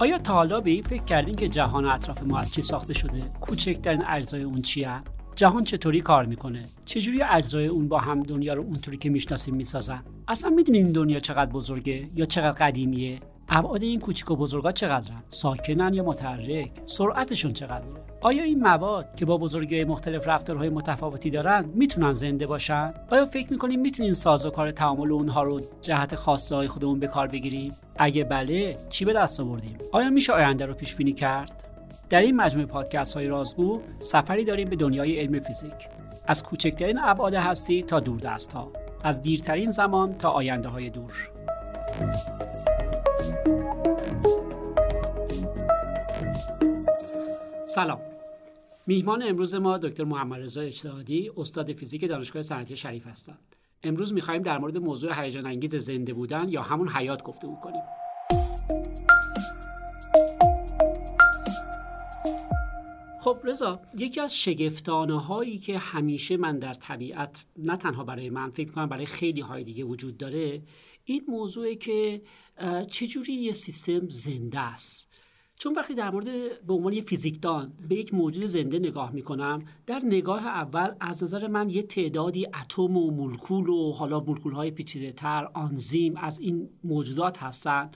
آیا تا حالا به این فکر کردین که جهان اطراف ما از چی ساخته شده؟ کوچکترین اجزای اون چیه؟ جهان چطوری کار می‌کنه؟ چجوری اجزای اون با هم دنیا رو اونطوری که می‌شناسیم می‌سازن؟ اصلا می‌دونین این دنیا چقدر بزرگه یا چقدر قدیمیه؟ ابعاد این کوچیک و بزرگا چقدرن؟ ساکنن یا متحرک؟ سرعتشون چقدره؟ آیا این مواد که با بزرگی مختلف رفتارهای متفاوتی دارن می‌تونن زنده باشن؟ آیا فکر می‌کنیم می‌تونیم سازوکار تعامل اونها رو جهت خاصه های خودمون به کار بگیریم؟ اگه بله چی به دست آوردیم؟ آیا میشه آینده رو پیش بینی کرد؟ در این مجموعه پادکست های رازگو سفری داریم به دنیای علم فیزیک. از کوچکترین ابعاد هستی تا دوردست ها از دیرترین زمان تا آینده های دور. سلام. میهمان امروز ما دکتر محمد رضا اجتهادی استاد فیزیک دانشگاه صنعتی شریف هستند. امروز می‌خواهیم در مورد موضوع هیجان انگیز زنده بودن یا همون حیات گفتگو کنیم. خب رضا یکی از شگفتانه هایی که همیشه من در طبیعت نه تنها برای من فکر کنم برای خیلی های دیگه وجود داره این موضوعه که چجوری یه سیستم زنده است؟ چون وقتی در مورد به عنوان یه فیزیکدان به یک موجود زنده نگاه می‌کنم در نگاه اول از نظر من یه تعدادی اتم و مولکول و حالا مولکول های پیچیده تر آنزیم از این موجودات هستن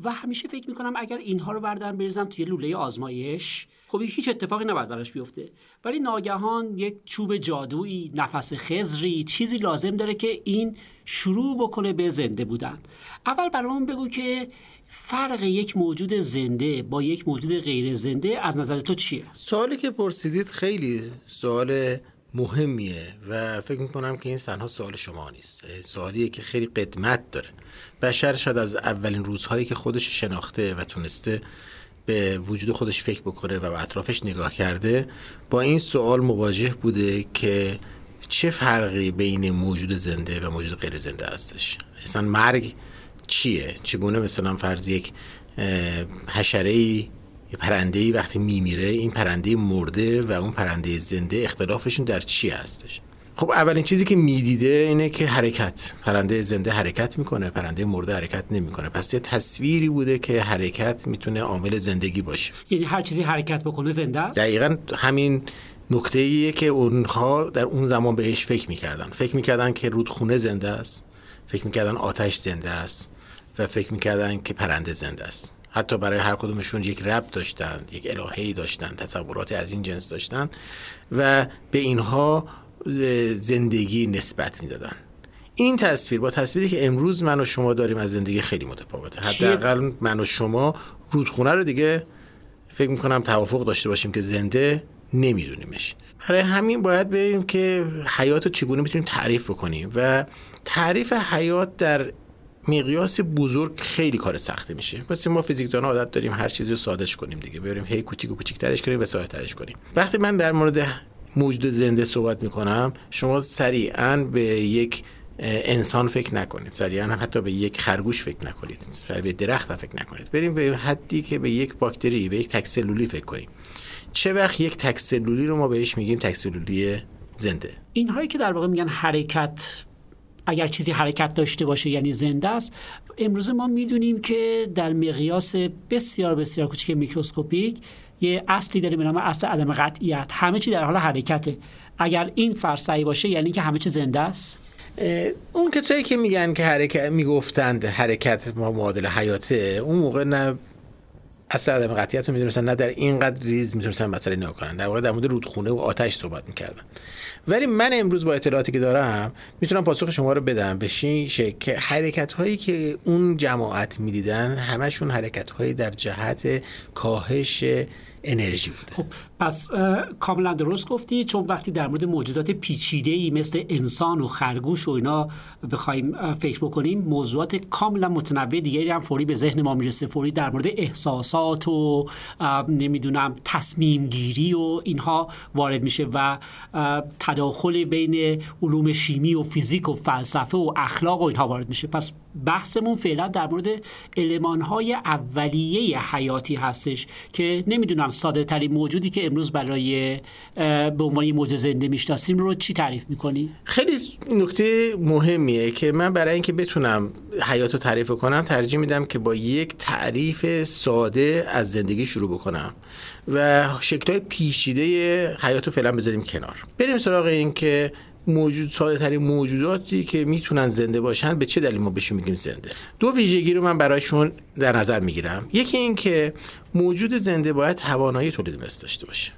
و همیشه فکر می‌کنم اگر اینها رو بردارم بریزم توی لوله آزمایش خب هیچ اتفاقی نباید براش بیفته. ولی ناگهان یک چوب جادویی نفس خزری چیزی لازم داره که این شروع بکنه به زنده بودن. اول برامون بگو که فرق یک موجود زنده با یک موجود غیر زنده از نظر تو چیه؟ سوالی که پرسیدید خیلی سوال مهمیه و فکر می‌کنم که این تنها سوال شما نیست. سوالیه که خیلی قدمت داره. بشر شاید از اولین روزهایی که خودش شناخته و تونسته به وجود خودش فکر بکنه و به اطرافش نگاه کرده با این سوال مواجه بوده که چه فرقی بین موجود زنده و موجود غیر زنده هستش؟ اصلا مرگ چیه؟ چگونه مثلا فرض یک حشره ای یه پرنده ای وقتی میمیره این پرنده مرده و اون پرنده زنده اختلافشون در چی هستش؟ خب اولین چیزی که می‌دیده اینه که حرکت. پرنده زنده حرکت می‌کنه پرنده مرده حرکت نمی‌کنه. پس یه تصویری بوده که حرکت می‌تونه عامل زندگی باشه. یعنی هر چیزی حرکت بکنه زنده است؟ دقیقا همین نکته ایه که اونها در اون زمان بهش فکر می‌کردن. فکر می‌کردن که رودخونه زنده است. فکر می‌کردن آتش زنده است. و فکر می‌کردن که پرنده زنده است. حتی برای هر کدومشون یک رب داشتند یک الههی داشتند تصورات از این جنس داشتن و به اینها زندگی نسبت می‌دادن. این تصویر با تصویری که امروز من و شما داریم از زندگی خیلی متفاوته. حداقل من و شما رودخونه رو دیگه فکر می‌کنم توافق داشته باشیم که زنده نمیدونیمش. برای همین باید بریم که حیات رو چگونه می‌تونیم تعریف بکنیم و تعریف حیات در مقیاس بزرگ خیلی کار سخته میشه. مثل ما فیزیکدان عادت داریم هر چیزی رو سادهش کنیم دیگه. بریم هی کوچیک و کوچیک‌ترش کنیم و ساده‌ترش کنیم. وقتی من در مورد موجود زنده صحبت می‌کنم شما سریعا به یک انسان فکر نکنید. سریعا حتی به یک خرگوش فکر نکنید. به درخت هم فکر نکنید. بریم به حدی که به یک باکتری به یک تک سلولی فکر کنیم. چه وقت یک تک سلولی رو ما بهش میگیم تک سلولی زنده؟ اینهایی که در واقع میگن حرکت اگر چیزی حرکت داشته باشه یعنی زنده است. امروز ما می‌دونیم که در مقیاس بسیار بسیار کوچک میکروسکوپیک یه اصلی داریم به نام اصل عدم قطعیت. همه چی در حال حرکته. اگر این فرسعی باشه یعنی که همه چی زنده است؟ اون کسایی که میگن که حرکت می‌گفتند حرکت معادل حیاته اون موقع نه اصل عدم قطعیت رو می‌دونستن نه در اینقدر ریز می‌تونستن مسئله نگاه کنن. در واقع در مورد رودخونه و آتش صحبت می‌کردن. ولی من امروز با اطلاعاتی که دارم می‌تونم پاسخ شما رو بدم. به شکل که حرکت هایی که اون جماعت می‌دیدن همشون حرکت هایی در جهت کاهش انرژی بوده. خب پس کاملا درست گفتی چون وقتی در مورد موجودات پیچیده ای مثل انسان و خرگوش و اینا بخوایم فکر بکنیم موضوعات کاملا متنوع دیگری هم فوری به ذهن ما می‌رسه فوری در مورد احساسات و نمی‌دونم تصمیم گیری و اینها وارد میشه و تداخل بین علوم شیمی و فیزیک و فلسفه و اخلاق و اینها وارد میشه. پس بحثمون فعلا در مورد علمان های اولیه حیاتی هستش که نمی‌دونم ساده ترین موجودی که امروز برای به عنوان موجود زنده می‌شناسیم رو چی تعریف می‌کنی؟ خیلی نکته مهمیه که من برای اینکه بتونم حیات رو تعریف کنم ترجیح میدم که با یک تعریف ساده از زندگی شروع بکنم و شکلهای پیچیده حیات رو فعلا بذاریم کنار بریم سراغ این که موجود ساده ترین موجوداتی که می‌تونن زنده باشن به چه دلیل ما بهشون میگیم زنده؟ دو ویژگی رو من برایشون در نظر می‌گیرم. یکی این که موجود زنده باید توانایی تولید مثل داشته باشه.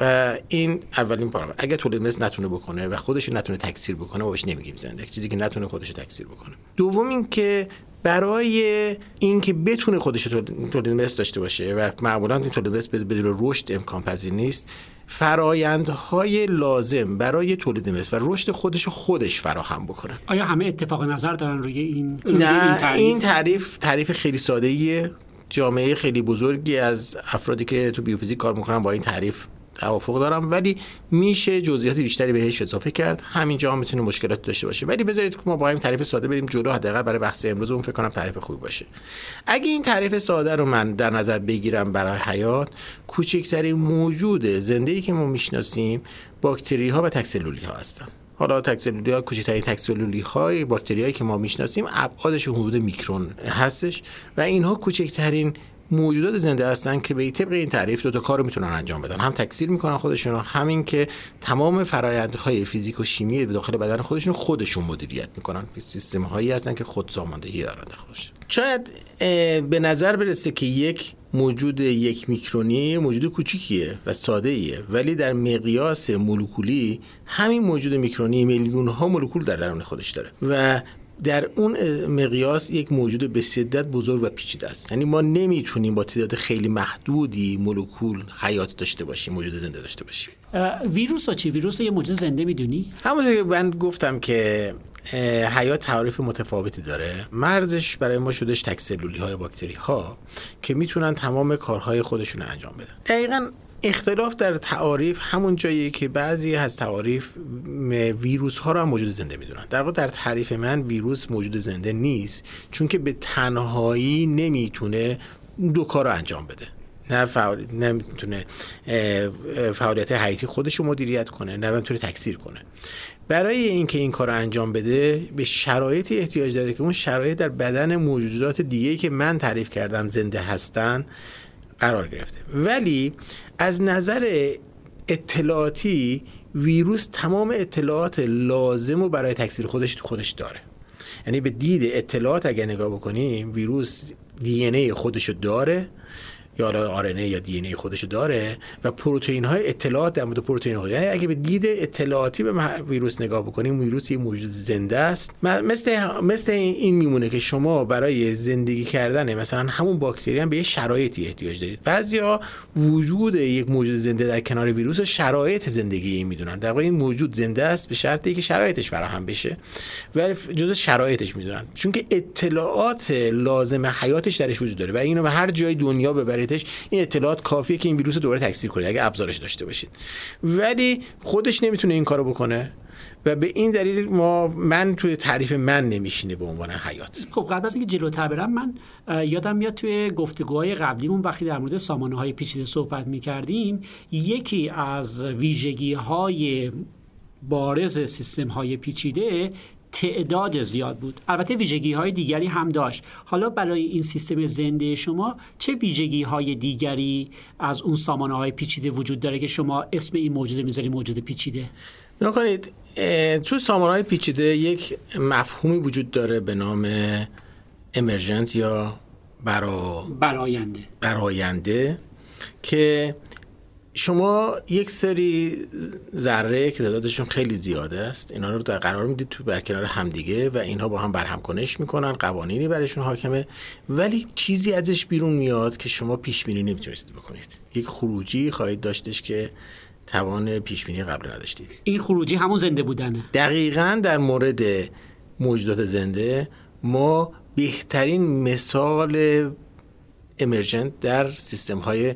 و این اولین پارامتر. اگه تولید مثل نتونه بکنه و خودش نتونه تکثیر بکنه بهش نمیگیم زنده. چیزی که نتونه خودش تکثیر بکنه. دوم این که برای اینکه بتونه خودش تولید مثل داشته باشه و معمولا این تولید مثل بدون رشد امکان پذیر نیست فرایندهای لازم برای تولید مثل و رشد خودش خودش فراهم بکنه. آیا همه اتفاق نظر دارن روی این نه این تعریف, این تعریف؟ تعریف خیلی ساده ایه جامعه خیلی بزرگی از افرادی که تو بیوفیزیک کار می‌کنن با این تعریف توافق دارم. ولی میشه جزئیات بیشتری بهش اضافه کرد. همینجا هم می‌تونه مشکلات داشته باشه ولی بذارید که ما با این تعریف ساده بریم جلو. حداقل برای بحث امروز اون فکر کنم تعریف خوبی باشه. اگه این تعریف ساده رو من در نظر بگیرم برای حیات کوچکترین موجود زنده ای که ما می‌شناسیم باکتری ها و تکسلولی ها هستن. حالا تکسلولی ها کوچکترین تکسلولی های باکتری هایی که ما می‌شناسیم ابعادش حدود میکرون هستش و اینها کوچکترین موجودات زنده هستن که به طبق این تعریف دو تا کار رو می‌تونن انجام بدن. هم تکثیر می‌کنن خودشون همین که تمام فرآیندهای فیزیک و شیمی به داخل بدن خودشون خودشون مدیریت می‌کنن. سیستم هایی هستن که خود ساماندهی دارن خودش شاید به نظر برسه که یک موجود یک میکرونی موجود کوچیکیه و ساده ایه ولی در مقیاس مولکولی همین موجود میکرونی میلیون ها مولکول در درون خودش داره و در اون مقیاس یک موجود به شدت بزرگ و پیچیده است. یعنی ما نمی‌تونیم با تعداد خیلی محدودی مولکول حیات داشته باشیم موجود زنده داشته باشیم. ویروس ها چی؟ ویروس یه موجود زنده می‌دونی؟ همونطور که من گفتم که حیات تعریف متفاوتی داره. مرزش برای ما شدهش تکسلولی های باکتری ها که می‌تونن تمام کارهای خودشون انجام بدن. دقیقا اختلاف در تعاریف همون جاییه که بعضی از تعاریف ویروس ها رو هم موجود زنده می‌دونن. در واقع در تعریف من ویروس موجود زنده نیست چون که به تنهایی نمی‌تونه دو کار رو انجام بده. نه فعال... نمی‌تونه فعالیت حیاتی خودش رو مدیریت کنه نه می‌تونه تکثیر کنه. برای اینکه این کار رو انجام بده به شرایطی احتیاج داره که اون شرایط در بدن موجودات دیگه که من تعریف کردم زنده هستن قرار گرفته. ولی از نظر اطلاعاتی ویروس تمام اطلاعات لازم رو برای تکثیر خودش تو خودش داره. یعنی به دید اطلاعات اگر نگاه بکنیم ویروس دی ای خودشو داره. یا آر یا دی ای خودشو داره و پروتئین های اطلاعات در مورد پروتئین ها یعنی اگه به دید اطلاعاتی به ویروس نگاه بکنیم ویروس یه موجود زنده است. مثل مثل این میمونه که شما برای زندگی کردن مثلا همون باکتری هم به یه شرایطی احتیاج دارید. بعضیا وجود یک موجود زنده در کنار ویروس شرایط زندگی این می‌دونن. در واقع این موجود زنده است به شرطی که شرایطش فراهم بشه. ولی جزء شرایطش می‌دونن. چون که اطلاعات لازم حیاتش درش وجود داره و اینو به هر جای دنیا ببرید این اطلاعات کافیه که این ویروس رو دوباره تکثیر کنه اگه ابزارش داشته باشید. ولی خودش نمی‌تونه این کارو بکنه و به این دلیل ما من توی تعریف من نمیشینه به عنوان حیات. خب قبل از اینکه جلوتر برم من یادم میاد توی گفتگوهای قبلیمون وقتی در مورد سامانه های پیچیده صحبت می‌کردیم یکی از ویژگی های بارز سیستم های پیچیده تعداد زیاد بود. البته ویژگی های دیگری هم داشت. حالا برای این سیستم زنده شما چه ویژگی های دیگری از اون سامانه های پیچیده وجود داره که شما اسم این موجود می‌ذاری موجود پیچیده؟ نکنید تو سامانه های پیچیده یک مفهومی وجود داره به نام امرجنت یا برا... براینده براینده که شما یک سری ذره که تعدادشون خیلی زیاده است اینا رو در قرار می‌دید تو بر کنار همدیگه و اینها با هم برهم کنش می‌کنن قوانینی برایشون حاکمه. ولی چیزی ازش بیرون میاد که شما پیش بینی نمی‌تونستید بکنید. یک خروجی خواهید داشتش که توان پیش بینی قبل نداشتید. این خروجی همون زنده بودنه. دقیقا در مورد موجودات زنده ما بهترین مثال امرجنت در سیستم های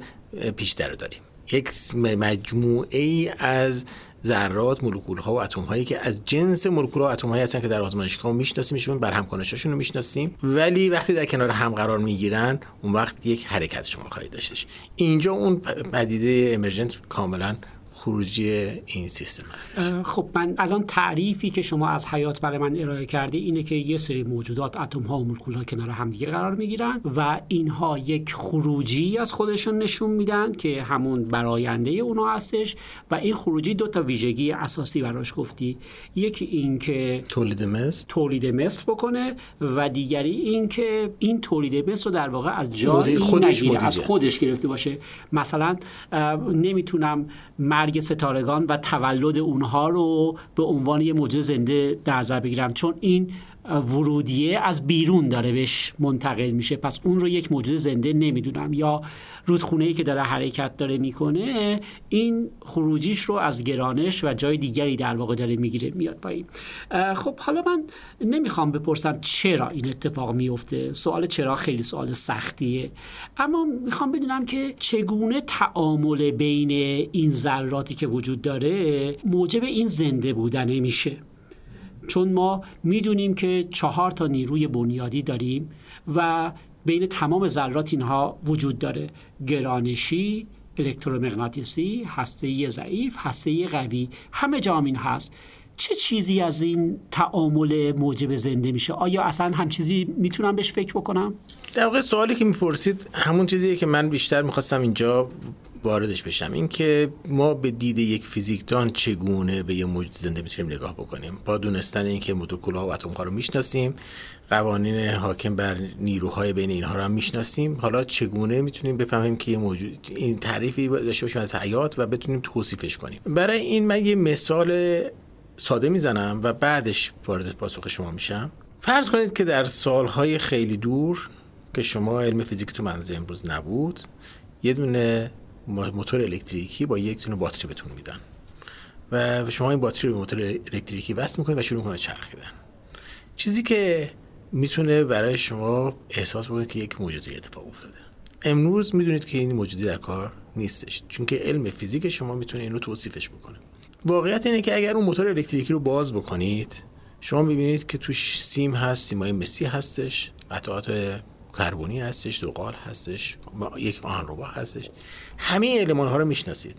پیشتر داریم. یک مجموعه ای از ذرات مولکول ها و اتم هایی که از جنس مولکول ها و اتم هایی هستن که در آزمایشگاه میشناسیمشون بر هم رو می‌شناسیم. ولی وقتی در کنار هم قرار می‌گیرن اون وقت یک حرکت شما خواهید داشتش اینجا اون پدیده امرجنت کاملا خروجی این سیستم هست خب من الان تعریفی که شما از حیات برای من ارائه کردی اینه که یه سری موجودات اتم ها و مولکول ها کنار همدیگه قرار می‌گیرن و اینها یک خروجی از خودشون نشون میدن که همون براینده اونا هستش و این خروجی دو تا ویژگی اساسی براش گفتی. یکی این که تولید مثل؟ تولید مثل بکنه و دیگری این که این تولید مثل رو در واقع از جای خودش از خودش گرفته باشه. مثلا نمی‌تونم مرگ ستارگان و تولد اونها رو به عنوان یه موجود زنده در نظر بگیرم. چون این ورودیه از بیرون داره بهش منتقل میشه. پس اون رو یک موجود زنده نمی‌دونم. یا رودخونه ای که داره حرکت داره می‌کنه این خروجیش رو از گرانش و جای دیگری در واقع داره می‌گیره میاد پایین. خب حالا من نمی‌خوام بپرسم چرا این اتفاق میفته سوال چرا خیلی سوال سختیه. اما می‌خوام بدونم که چگونه تعامل بین این ذراتی که وجود داره موجب این زنده بودنه میشه؟ چون ما می‌دونیم که چهار تا نیروی بنیادی داریم و بین تمام ذرات اینها وجود داره. گرانشی الکترومغناطیسی هسته ضعیف هسته قوی همه جامین هست. چه چیزی از این تعامل موجب زنده میشه؟ آیا اصلا هم چیزی می‌تونم بهش فکر بکنم؟ در واقع سوالی که می‌پرسید همون چیزیه که من بیشتر می‌خواستم اینجا واردش بشم. اینکه ما به دید یک فیزیکدان چگونه به یه موجود زنده می‌تونیم نگاه بکنیم؟ با دونستن اینکه مولکول ها و اتم ها رو می‌شناسیم قوانین حاکم بر نیروهای بین اینها رو هم می‌شناسیم حالا چگونه می‌تونیم بفهمیم که یه موجود این تعریفی داشته باشیم از حیات و بتونیم توصیفش کنیم؟ برای این من یه مثال ساده می‌زنم و بعدش وارد پاسخ شما میشم. فرض کنید که در سالهای خیلی دور که شما علم فیزیک تو منزه امروز نبود یه دونه موتور الکتریکی با یک دونه باتری بهتون میدن. و شما این باتری رو به موتور الکتریکی وصل می‌کنید و شروع کنید چرخیدن. چیزی که می‌تونه برای شما احساس بکنید که یک معجزه اتفاق افتاده. امروز می‌دونید که این موجودی در کار نیستش چون که علم فیزیک شما می‌تونه این رو توصیفش بکنه. واقعیت اینه که اگر اون موتور الکتریکی رو باز بکنید شما می‌بینید که توش سیم هست سیمای مسی هستش قطعات کربونی هستش زغال هستش یک آهنربا هستش. همه المان ها رو می‌شناسید.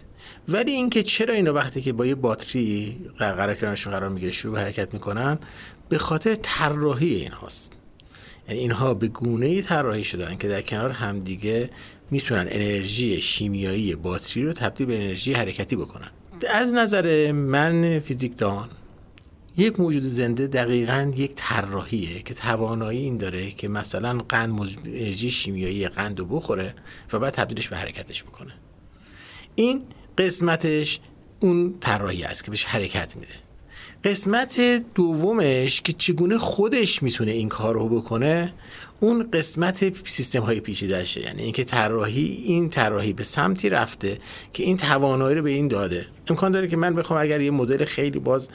ولی اینکه چرا اینا وقتی که با یه باتری قرار کردنشون قرار می‌گیره شروع حرکت می‌کنن به خاطر طراحی این هاست یعنی اینها به گونه ای طراحی شدن که در کنار همدیگه می‌تونن انرژی شیمیایی باتری رو تبدیل به انرژی حرکتی بکنن. از نظر من فیزیکدان یک موجود زنده دقیقا یک طراحیه که توانایی این داره که مثلا قند انرژی شیمیایی قند رو بخوره و بعد تبدیلش به حرکتش بکنه. این قسمتش اون طراحی است که بهش حرکت میده. قسمت دومش که چگونه خودش می‌تونه این کار رو بکنه اون قسمت سیستم های پیچیدهشه یعنی اینکه طراحی این طراحی به سمتی رفته که این توانایی رو به این داده. امکان داره که من بخوام اگر یه مدل خیلی باز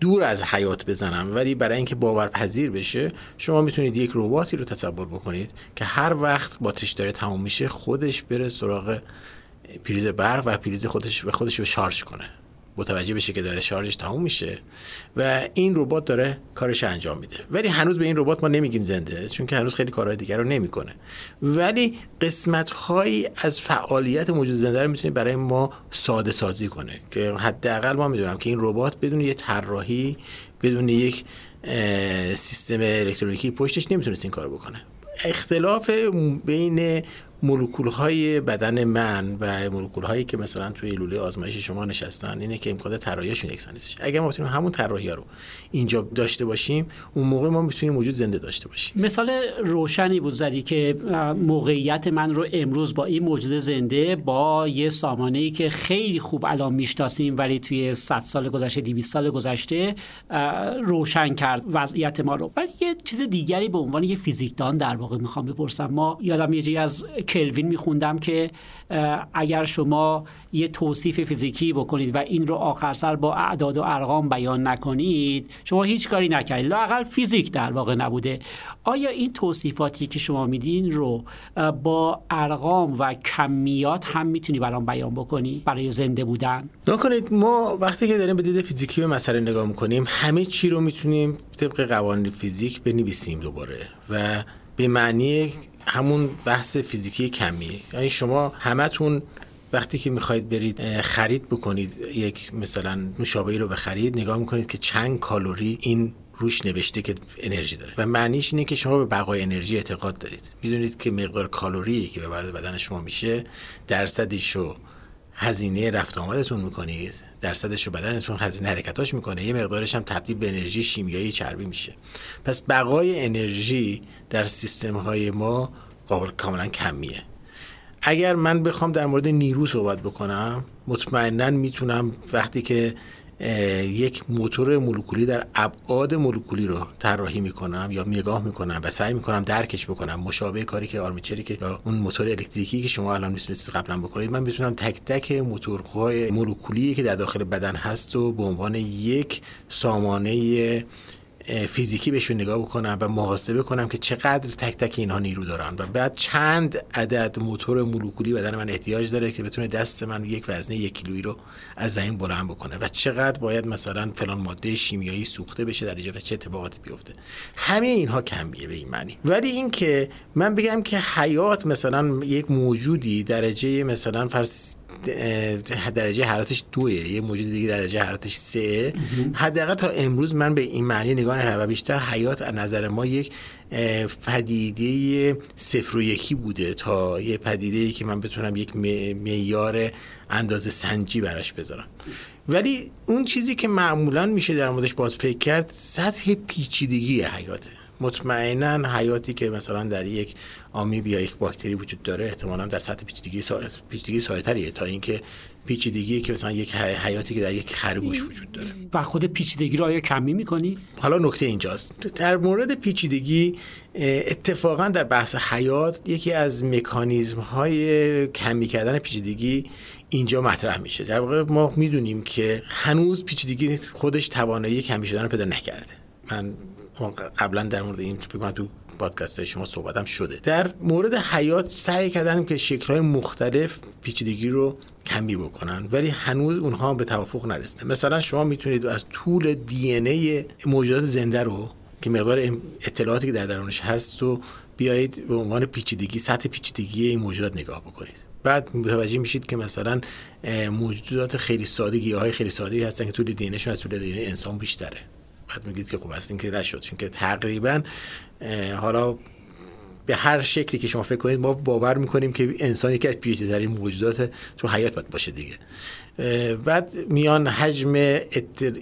دور از حیات بزنم ولی برای اینکه باورپذیر بشه شما می‌تونید یک رباتی رو تصور بکنید که هر وقت باتریش داره تموم میشه خودش بره سراغ پریز برق و پریز خودش به خودش رو شارژ کنه. متوجه بشه که داره شارژش تموم میشه و این ربات داره کارش انجام میده. ولی هنوز به این ربات ما نمیگیم زنده چون که هنوز خیلی کارهای دیگر رو نمی‌کنه. ولی قسمت هایی از فعالیت موجود زنده رو می‌تونه برای ما ساده سازی کنه که حداقل ما می‌دونم که این ربات بدون یه طراحی بدون یک سیستم الکترونیکی پشتش نمی‌تونست این کارو بکنه. اختلاف بین مولکول های بدن من و مولکول هایی که مثلا توی لوله آزمایش شما نشستن اینه که امکان طراحیشون یکسان نیستش اگر ما بتونیم همون طراحی رو اینجا داشته باشیم اون موقع ما می‌تونیم موجود زنده داشته باشیم. مثال روشنی بود زدی که موقعیت من رو امروز با این موجود زنده با یه سامانه ای که خیلی خوب الان می‌شناسیم ولی توی 100 سال گذشته 200 سال گذشته روشن کرد وضعیت ما رو. ولی یه چیز دیگری به عنوان یه فیزیکدان در واقع می‌خوام بپرسم. ما یادم یه از کلوین میخوندم که اگر شما یه توصیف فیزیکی بکنید و این رو آخر سر با اعداد و ارقام بیان نکنید شما هیچ کاری نکردید لاقل فیزیک در واقع نبوده. آیا این توصیفاتی که شما میدین رو با ارقام و کمیات هم می‌تونی برام بیان بکنی برای زنده بودن؟ نکنید ما وقتی که داریم به دید فیزیکی به مسئله نگاه می‌کنیم همه چی رو می‌تونیم طبق قوانین فیزیک بنویسیم دوباره و به معنی همون بحث فیزیکی کمی. یعنی شما همتون وقتی که می‌خواید برید خرید بکنید یک مثلا نوشابه رو بخرید نگاه می‌کنید که چند کالوری این روش نوشته که انرژی داره. و معنیش اینه که شما به بقای انرژی اعتقاد دارید. می‌دونید که مقدار کالوری که به بدن شما میشه رو هزینه رفت آمدتون می‌کنید درصدش رو بدنتون هزینه حرکتاش می‌کنه یه مقدارش هم تبدیل به انرژی شیمیایی چربی میشه. پس بقای انرژی در سیستم های ما قابل کاملا کمیه. اگر من بخوام در مورد نیرو صحبت بکنم مطمئنا می‌تونم وقتی که یک موتور مولکولی در ابعاد مولکولی رو طراحی می‌کنم یا نگاه می‌کنم و سعی می‌کنم درکش بکنم مشابه کاری که آرمیچری که یا اون موتور الکتریکی که شما الان می‌تونید قبلا بکنید من می‌تونم تک تک موتورهای مولکولی که در داخل بدن هست و به عنوان یک سامانه فیزیکی بهشون نگاه بکنم و محاسبه کنم که چقدر تک تک اینها نیرو دارن. و بعد چند عدد موتور مولکولی بدن من احتیاج داره که بتونه دست من یک وزنه یک کیلویی رو از زمین بلند بکنه. و چقدر باید مثلا فلان ماده شیمیایی سوخته بشه در ایجاد چه اتفاقاتی بیفته. همه اینها کمیه به این معنی. ولی اینکه من بگم که حیات مثلا یک موجودی درجه مثلا فرض درجه حرارتش دوه یه موجود دیگه درجه حرارتش سه. حداقل تا امروز من به این معنی نگاه نکردم و بیشتر حیات از نظر ما یک پدیده صفر و یکی بوده تا یه پدیده که من بتونم یک معیار اندازه سنجی براش بذارم. ولی اون چیزی که معمولا میشه در موردش باز فکر کرد سطح پیچیدگی حیاته. مطمئنا حیاتی که مثلا در یک آمیب یا یک باکتری وجود داره احتمالا در سطح پیچیدگی سا... پیچیدگی تا اینکه پیچیدگی که مثلا یک حیاتی که در یک خرگوش وجود داره. و خود پیچیدگی رو آیا کمی می‌کنی؟ حالا نکته اینجاست. در مورد پیچیدگی اتفاقا در بحث حیات یکی از مکانیزم های کمی کردن پیچیدگی اینجا مطرح میشه. در واقع ما می‌دونیم که هنوز پیچیدگی خودش توانایی کمی شدن رو پیدا نکرده. من قبلا در مورد این فکر تو پادکست شما صحبتم شده. در مورد حیات سعی کردن که شکل‌های مختلف پیچیدگی رو کمی بکنن ولی هنوز اونها به توافق نرسیده. مثلا شما می‌تونید از طول دی ای موجودات زنده رو که مقدار اطلاعاتی که در درونش هست و بیایید به عنوان پیچیدگی سطح پیچیدگی این موجودات نگاه بکنید. بعد متوجه میشید که مثلا موجودات خیلی ساده های خیلی ساده هستن که طول دی از طول دی انسان بیشتره. بعد میگید که خب اصلا که نشد چون که تقریبا حالا به هر شکلی که شما فکر کنید ما باور می‌کنیم که انسانی که از پیچیده‌ترین موجودات تو حیات باید باشه دیگه. بعد میان حجم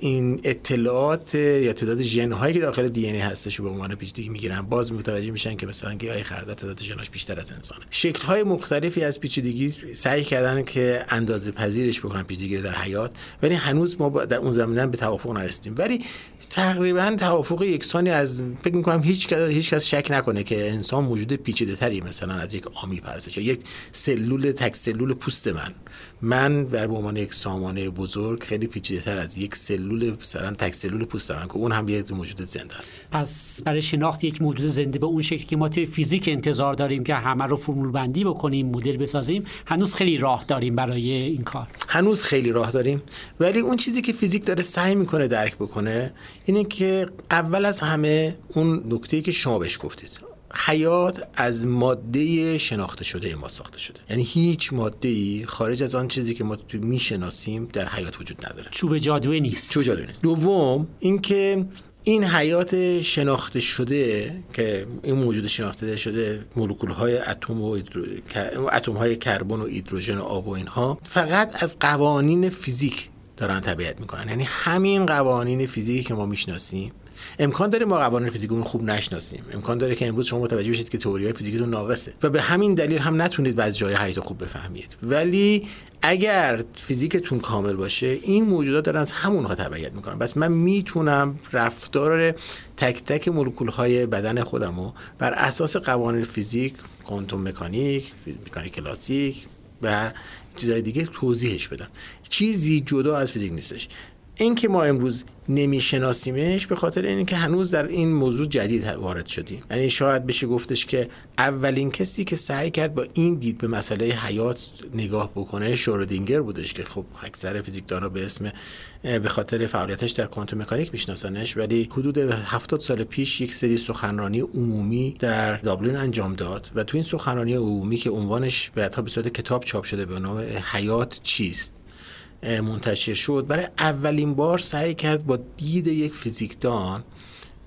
این اطلاعات یا تعداد ژن هایی که داخل دی ای هستش به عنوان پیچیدگی می‌گیرن باز متوجه میشن که مثلا گیاه خردل تعداد ژناش بیشتر از انسانه. شکل های مختلفی از پیچیدگی سعی کردن که اندازه پذیرش بکنن پیچیدگی در حیات ولی هنوز ما در اون زمینه به توافق نرسیدیم. ولی تقریبا توافق یکسانی از فکر می‌کنم هیچ هیچ کس شک نکنه که انسان موجود پیچیده تری مثلا از یک آمی هستش یک سلول تک سلول پوست من. من در به عنوان یک سامانه بزرگ خیلی پیچیده تر از یک سلول مثلا تک سلول پوست من که اون هم یک موجود زنده است. پس برای شناخت یک موجود زنده به اون شکلی که ما توی فیزیک انتظار داریم که همه رو فرمول بندی بکنیم مدل بسازیم هنوز خیلی راه داریم برای این کار. هنوز خیلی راه داریم. ولی اون چیزی که فیزیک داره سعی می‌کنه درک بکنه اینه که اول از همه اون نکته که شما بهش گفتید. حیات از ماده شناخته شده ما ساخته شده. یعنی هیچ ماده ای خارج از آن چیزی که ما تو می‌شناسیم در حیات وجود نداره. چوب جادویی نیست. چوب جادویی نیست. دوم اینکه این حیات شناخته شده که این موجود شناخته شده مولکول های اتم و اتم های کربن و هیدروژن و آب و اینها فقط از قوانین فیزیک دارن تبعیت می‌کنن. یعنی همین قوانین فیزیکی که ما می‌شناسیم امکان داره ما قوانین فیزیک خوب نشناسیم. امکان داره که امروز شما متوجه بشید که تئوری فیزیکتون ناقصه. و به همین دلیل هم نتونید بعضی جای حیات خوب بفهمید. ولی اگر فیزیکتون کامل باشه این موجودات دارن از همونها تبعیت می‌کنن. بس من می‌تونم رفتار تک تک مولکول های بدن خودمو بر اساس قوانین فیزیک کوانتوم مکانیک مکانیک کلاسیک و چیزهای دیگه توضیحش بدم. چیزی جدا از فیزیک نیستش. این که ما امروز نمیشناسیمش به خاطر اینکه هنوز در این موضوع جدید وارد شدیم. یعنی شاید بشه گفتش که اولین کسی که سعی کرد با این دید به مسئله حیات نگاه بکنه شورودینگر بودش که خب اکثر فیزیکدانا به اسم به خاطر فعالیتش در کوانتوم مکانیک میشناسنش ولی حدود 70 سال پیش یک سری سخنرانی عمومی در دابلین انجام داد و تو این سخنرانی عمومی که عنوانش بعدها به صورت کتاب چاپ شده به نام حیات چیست؟ منتشر شد. برای اولین بار سعی کرد با دید یک فیزیکدان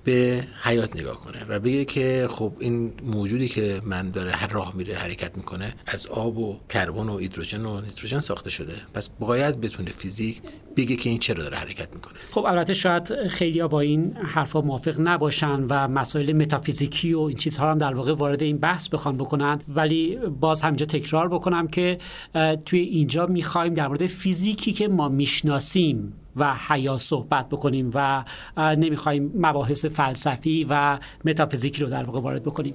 به حیات نگاه کنه و بگه که خب این موجودی که من داره هر راه میره حرکت می‌کنه از آب و کربن و هیدروژن و نیتروژن ساخته شده. پس باید بتونه فیزیک بگه که این چرا داره حرکت می‌کنه. خب البته شاید خیلی با این حرفا موافق نباشن و مسائل متافیزیکی و این چیزها هم در واقع وارد این بحث بخوان بکنن. ولی باز همینجا تکرار بکنم که توی اینجا می‌خوایم در مورد فیزیکی که ما می‌شناسیم و حیا صحبت بکنیم و نمی‌خوایم مباحث فلسفی و متافیزیکی رو در واقع وارد بکنیم.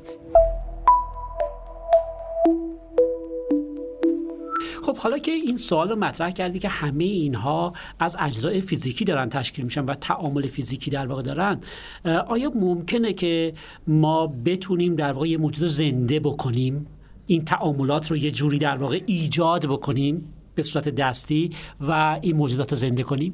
خب حالا که این سوال رو مطرح کردی که همه اینها از اجزای فیزیکی دارن تشکیل میشن و تعامل فیزیکی در واقع دارن آیا ممکنه که ما بتونیم در واقع یه موجود زنده بکنیم؟ این تعاملات رو یه جوری در واقع ایجاد بکنیم؟ به صورت دستی و این موجودات رو زنده کنیم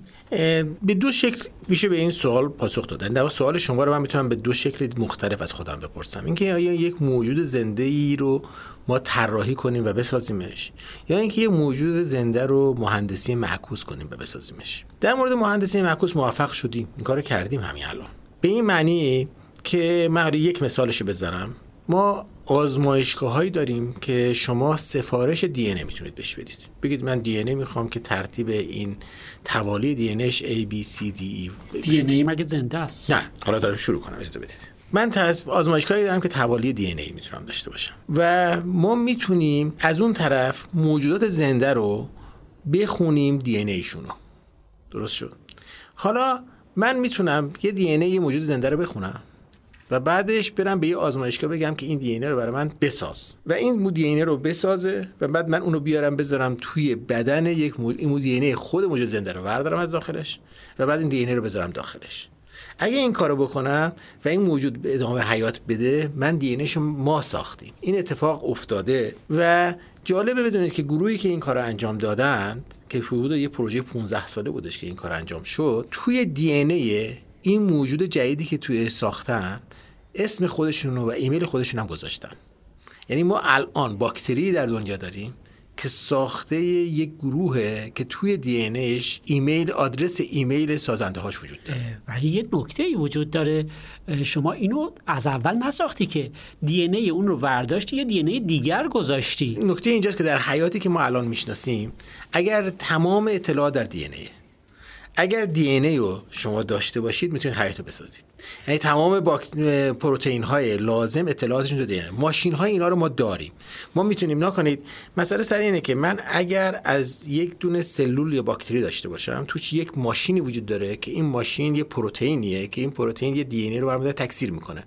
به دو شکل میشه به این سوال پاسخ دادن در سوال شما رو من می‌تونم به دو شکل مختلف از خودم بپرسم. اینکه آیا یک موجود زنده ای رو ما طراحی کنیم و بسازیمش یا اینکه یک موجود زنده رو مهندسی معکوس کنیم و بسازیمش. در مورد مهندسی معکوس موفق شدیم. این کارو کردیم همین الان. به این معنی که من یک مثالش بزنم. ما آزمایشگاه هایی داریم که شما سفارش دی ای می‌تونید بهش بدید. بگید من دی ای می‌خوام که ترتیب این توالی دی انش A B C D E دی ای مگه زنده است؟ نه حالا دارم شروع کنم اجازه بدید. من آزمایشگاهی دارم که توالی دی ای می‌تونم داشته باشم. و ما می‌تونیم از اون طرف موجودات زنده رو بخونیم دی ایشون رو. درست شد. حالا من می‌تونم یه دی ای موجود زنده رو بخونم. و بعدش برم به یه آزمایشگاه بگم که این دی رو برای من بساز. و این دی رو بسازه و بعد من اونو بیارم بذارم توی بدن یک مو... این دی خود موجود زنده رو بردارم از داخلش و بعد این دی رو بذارم داخلش. اگه این کارو بکنم و این موجود به ادامه حیات بده من دی ما ساختیم. این اتفاق افتاده و جالبه بدونید که گروهی که این کار رو انجام دادند که حدود یه پروژه 15 ساله بودش که این کار انجام شد توی دی این موجود جدیدی که توی ساختن اسم خودشون و ایمیل خودشون هم گذاشتن. یعنی ما الان باکتری در دنیا داریم که ساخته یک گروهه که توی دی ایمیل آدرس ایمیل سازنده هاش وجود داره. ولی یه نکته ای وجود داره. شما اینو از اول نساختی که دی ای اون رو ورداشتی یا دی ای دیگر گذاشتی؟ نکته اینجاست که در حیاتی که ما الان می‌شناسیم اگر تمام اطلاعات در دی اگر دی ای رو شما داشته باشید می‌تونید حیات رو بسازید. یعنی تمام باک... پروتئین های لازم اطلاعاتشون تو دی ای. ماشین های اینا رو ما داریم. ما می‌تونیم نکنید مسئله سر اینه که من اگر از یک دونه سلول یا باکتری داشته باشم توش یک ماشینی وجود داره که این ماشین یه پروتئینیه که این پروتئین یه دی ای رو برام تکثیر می‌کنه.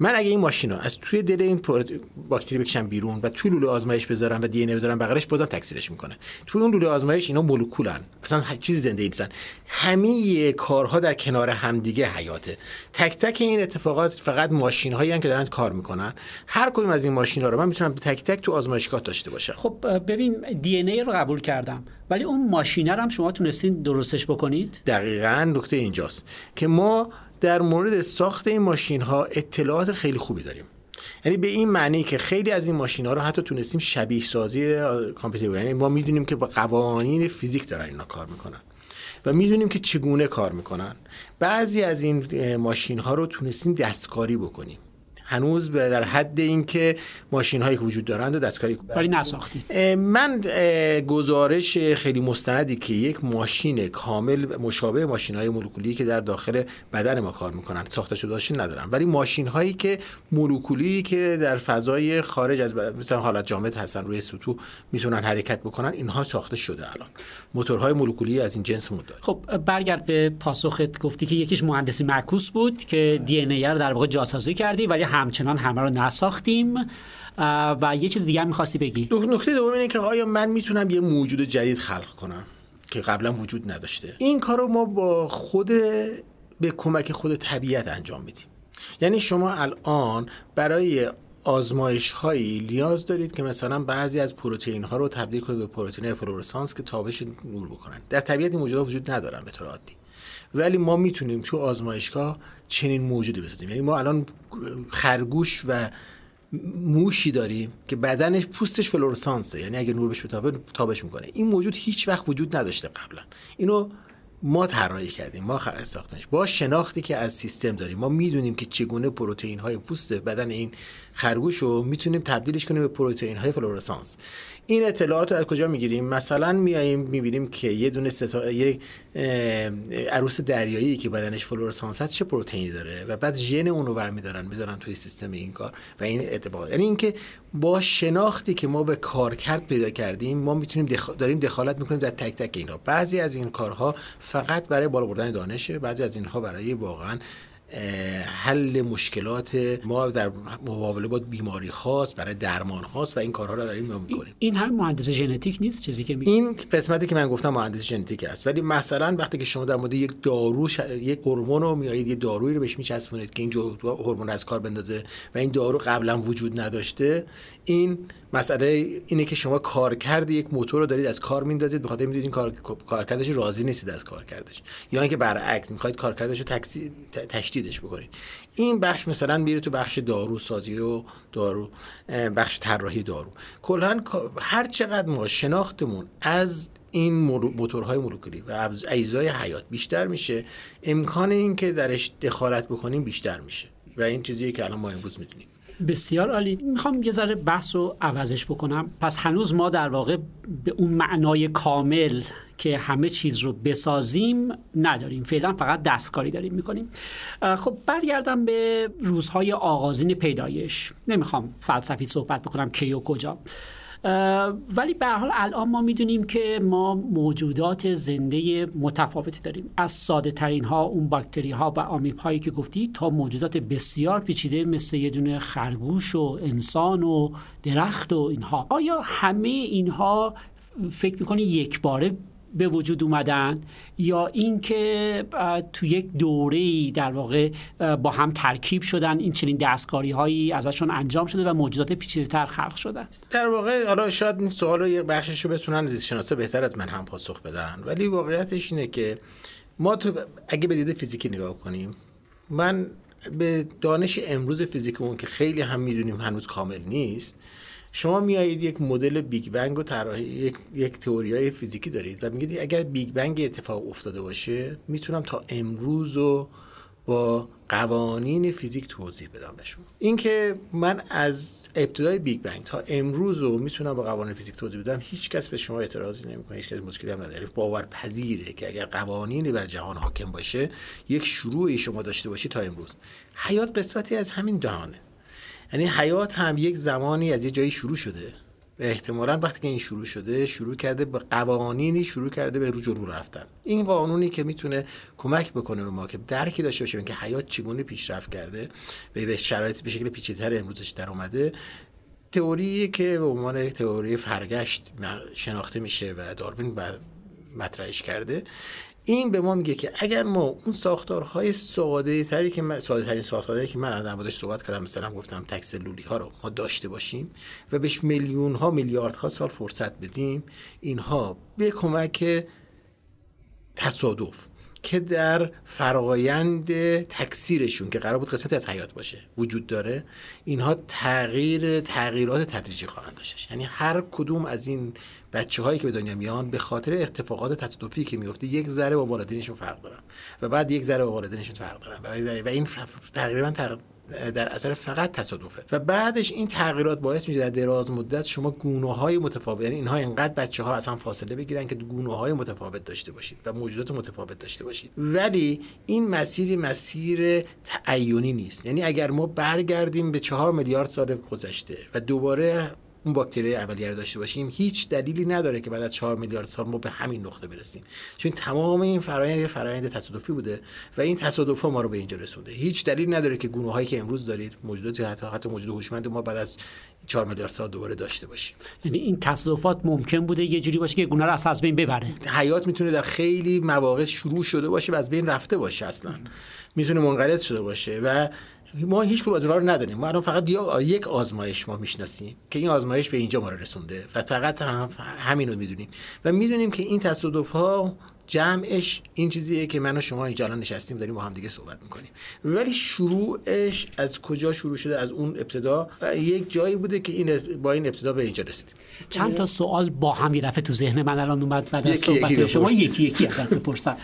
من اگه این ماشین رو از توی دل این باکتری بکشم بیرون و توی لوله آزمایش بذارم و دی ان بذارم بغلش بازم تکثیرش می‌کنه. توی اون لوله آزمایش اینا مولکولن. اصلا چیزی زنده نیستن همه کارها در کنار همدیگه حیاته. تک تک این اتفاقات فقط ماشین هایی که دارن کار می‌کنن. هر کدوم از این ماشین ها رو من می‌تونم تک تک تو آزمایشگاه داشته باشم. خب ببین دی ای رو قبول کردم. ولی اون ماشینه رو هم شما تونستین درستش بکنید؟ دقیقا نکته اینجاست که ما در مورد ساخت این ماشین ها اطلاعات خیلی خوبی داریم. یعنی به این معنی که خیلی از این ماشین ها رو حتی تونستیم شبیه سازی کامپیوتر یعنی ما می‌دونیم که با قوانین فیزیک دارن اینا کار می‌کنن و می‌دونیم که چگونه کار می‌کنن. بعضی از این ماشین ها رو تونستیم دستکاری بکنیم. هنوز در حد اینکه ماشین هایی که وجود دارند و دستکاری ولی نساختید. من گزارش خیلی مستندی که یک ماشین کامل مشابه ماشین های مولکولی که در داخل بدن ما کار می‌کنن ساخته شده باشین ندارم. ولی ماشین هایی که مولکولی که در فضای خارج از مثلا حالت جامد هستن روی سطوح می‌تونن حرکت بکنن اینها ساخته شده الان. موتورهای مولکولی از این جنس مود خب برگرد به پاسخت گفتی که یکیش مهندسی معکوس بود که دی ان رو در واقع جاسازی کردی ولی همچنان همه رو نساختیم و یه چیز دیگه می‌خواستی بگی؟ نکته دوم اینه که آیا من می‌تونم یه موجود جدید خلق کنم که قبلا وجود نداشته؟ این کار رو ما با خود به کمک خود طبیعت انجام میدیم. یعنی شما الان برای آزمایش هایی نیاز دارید که مثلا بعضی از پروتئین ها رو تبدیل کنید به پروتئین فلورسانس که تابش نور بکنن. در طبیعت این موجودات وجود ندارن به طور عادی. ولی ما می‌تونیم تو آزمایشگاه چنین موجودی بسازیم. یعنی ما الان خرگوش و موشی داریم که بدنش پوستش فلورسانسه. یعنی اگه نور بهش بتابه تابش می‌کنه. این موجود هیچ وقت وجود نداشته قبلا. اینو ما طراحی کردیم ما ساختنش با شناختی که از سیستم داریم ما می‌دونیم که چگونه پروتئین های پوست بدن این خرگوش رو می‌تونیم تبدیلش کنیم به پروتئین های فلورسانس. این اطلاعات رو از کجا می‌گیریم؟ مثلا میاییم می‌بینیم که یه دونه ستا... یه عروس دریایی که بدنش فلورسانس هست چه پروتئینی داره؟ و بعد ژن اون رو برمیدارن می‌ذارن توی سیستم این کار. و این اتفاق یعنی اینکه با شناختی که ما به کارکرد پیدا کردیم ما می‌تونیم داریم دخالت می‌کنیم در تک تک اینها بعضی از این کارها فقط برای بالا بردن دانشه بعضی از اینها برای واقعا حل مشکلات ما در مقابله با بیماری خاص برای درمان خاص و این کارها رو داریم می‌کنیم. این هم مهندس ژنتیک نیست؟ چیزی که می... این قسمتی که من گفتم مهندس ژنتیک است. ولی مثلا وقتی که شما در مورد یک دارو ش... یک هورمون رو میایید یه دارویی رو بهش میچسبونید که این هورمون از کار بندازه و این دارو قبلا وجود نداشته این مسئله اینه که شما کارکرد یک موتور رو دارید از کار میندازید بخاطر می‌دونید این کار کارکردش راضی نیستید از کارکردش یا اینکه برعکس می‌خواید کارکردش رو. تشدیدش بکنید. این بخش مثلا میره تو بخش دارو سازی و دارو بخش طراحی دارو. کلا هر چقدر ما شناختمون از این موتورهای مولکولی و اجزای حیات بیشتر میشه امکان اینکه درش دخالت بکنیم بیشتر میشه. و این چیزیه که الان ما امروز می‌دونیم. بسیار عالی. می‌خوام یه ذره بحث رو عوضش بکنم. پس هنوز ما در واقع به اون معنای کامل که همه چیز رو بسازیم نداریم. فعلا فقط دستکاری داریم می‌کنیم. خب برگردم به روزهای آغازین پیدایش. نمی‌خوام فلسفی صحبت بکنم کی و کجا. ولی به حال الان ما می‌دونیم که ما موجودات زنده متفاوتی داریم. از ساده ترین ها اون باکتری ها و آمیب هایی که گفتی تا موجودات بسیار پیچیده مثل یه دونه خرگوش و انسان و درخت و اینها. آیا همه اینها فکر می‌کنی یک باره به وجود اومدن یا اینکه تو یک دوره در واقع با هم ترکیب شدن این چنین دستکاری هایی ازشون انجام شده و موجودات پیچیده تر خلق شدن. در واقع حالا شاید این سوال یه بخشش رو بتونن زیست شناسه بهتر از من هم پاسخ بدن. ولی واقعیتش اینه که ما تو اگه به دید فیزیکی نگاه کنیم من به دانش امروز فیزیکمون که خیلی هم می‌دونیم هنوز کامل نیست شما میایید یک مدل بیگ بنگ و طراحی یک یک تئوری های فیزیکی دارید و میگید اگر بیگ بنگ اتفاق افتاده باشه می‌تونم تا امروز و با قوانین فیزیک توضیح بدم به شما. اینکه من از ابتدای بیگ بنگ تا امروز رو می‌تونم با قوانین فیزیک توضیح بدم هیچ کس به شما اعتراضی نمی‌کنه هیچ کس مشکلی هم نداره. باور پذیره که اگر قوانینی بر جهان حاکم باشه یک شروعی شما داشته باشی تا امروز. حیات قسمتی از همین دهانه. یعنی حیات هم یک زمانی از یه جایی شروع شده. احتمالا وقتی که این شروع شده شروع کرده به قوانینی شروع کرده به رو رفتن. این قانونی که می‌تونه کمک بکنه به ما که درکی داشته باشیم که حیات چگونه پیشرفت کرده و به شرایط به شکل پیچیده‌تر امروزش در اومده تئوری که به عنوان تئوری فرگشت شناخته میشه و داروین مطرحش کرده. این به ما میگه که اگر ما اون ساختارهای ساده تری که من ساده ترین ساختارهایی که من در موردش صحبت کردم مثلا گفتم تکسلولی ها رو ما داشته باشیم و بهش میلیون ها میلیارد ها سال فرصت بدیم اینها به کمک تصادف که در فرایند تکثیرشون که قرار بود قسمتی از حیات باشه وجود داره اینها تغییر تغییرات تدریجی خواهند داشتش. یعنی هر کدوم از این بچه هایی که به دنیا میان به خاطر اتفاقات تصادفی که میفته یک ذره با والدینشون فرق دارن و بعد یک ذره با والدینشون فرق دارن. و این تقریبا در اثر فقط تصادفه. و بعدش این تغییرات باعث میشه در دراز مدت شما گونه های متفاوت یعنی اینها اینقدر بچه ها اصلا فاصله بگیرن که گونه های متفاوت داشته باشید و موجودات متفاوت داشته باشید. ولی این مسیری مسیر تعینی نیست. یعنی اگر ما برگردیم به چهار میلیارد سال گذشته و دوباره اون باکتری اولیه رو داشته باشیم هیچ دلیلی نداره که بعد از 4 میلیارد سال ما به همین نقطه برسیم. چون تمام این فرایند فرایند تصادفی بوده و این تصادف ما رو به اینجا رسونده. هیچ دلیل نداره که گونه هایی که امروز دارید موجودات حتی حتی موجود هوشمند ما بعد از 4 میلیارد سال دوباره داشته باشیم. یعنی این تصادفات ممکن بوده یه جوری باشه که گونه رو از بین ببره؟ حیات می‌تونه در خیلی مواقع شروع شده باشه و از بین رفته باشه اصلا. می‌تونه منقرض شده باشه و ما هیچ کدوم از اونها رو نداریم. ما الان فقط یک آزمایش ما می‌شناسیم که این آزمایش به اینجا ما رو رسونده و فقط همین رو می‌دونیم. و می‌دونیم که این تصادف ها جمعش این چیزیه که من و شما اینجا الان نشستیم داریم با هم دیگه صحبت می‌کنیم. ولی شروعش از کجا شروع شده؟ از اون ابتدا؟ یک جایی بوده که این با این ابتدا به اینجا رسیدیم. چند تا سوال با هم یه دفعه تو ذهن من الان اومد بعد از صحبت شما یکی یکی ازت بپرسم.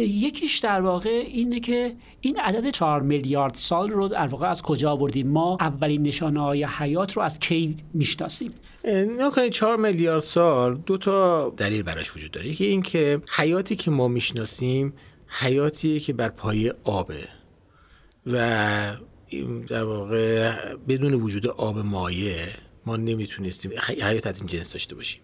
یکیش در واقع اینه که این عدد 4 میلیارد سال رو در واقع از کجا آوردیم؟ ما اولین نشانه های حیات رو از کی می‌شناسیم؟ نکنید چهار میلیارد سال دو تا دلیل براش وجود داره. یکی این که حیاتی که ما می‌شناسیم حیاتی که بر پایه آبه و در واقع بدون وجود آب مایه ما نمی‌تونستیم حیات از این جنس داشته باشیم.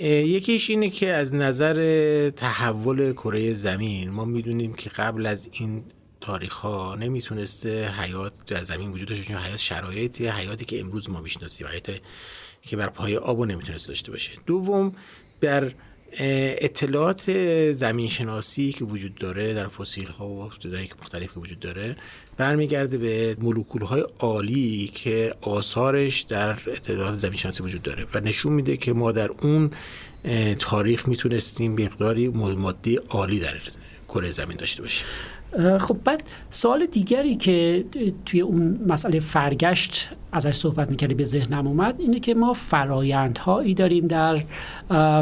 یکیش اینه که از نظر تحول کره زمین ما می‌دونیم که قبل از این تاریخ ها نمی‌تونسته حیات در زمین وجود داشته حیات شرایطی حیاتی که امروز ما می‌شناسیم حیات که بر پای آب نمی‌تونست داشته باشه. دوم بر اطلاعات زمین شناسی که وجود داره در فسیل ها و جدایی که مختلف که وجود داره برمیگرده به مولکول های عالی که آثارش در اطلاعات زمین شناسی وجود داره و نشون میده که ما در اون تاریخ می‌تونستیم مقداری ماده عالی در کره زمین داشته باشیم. خب بعد سوال دیگری که توی اون مسئله فرگشت ازش صحبت می‌کردی به ذهنم اومد اینه که ما فرایندهایی داریم در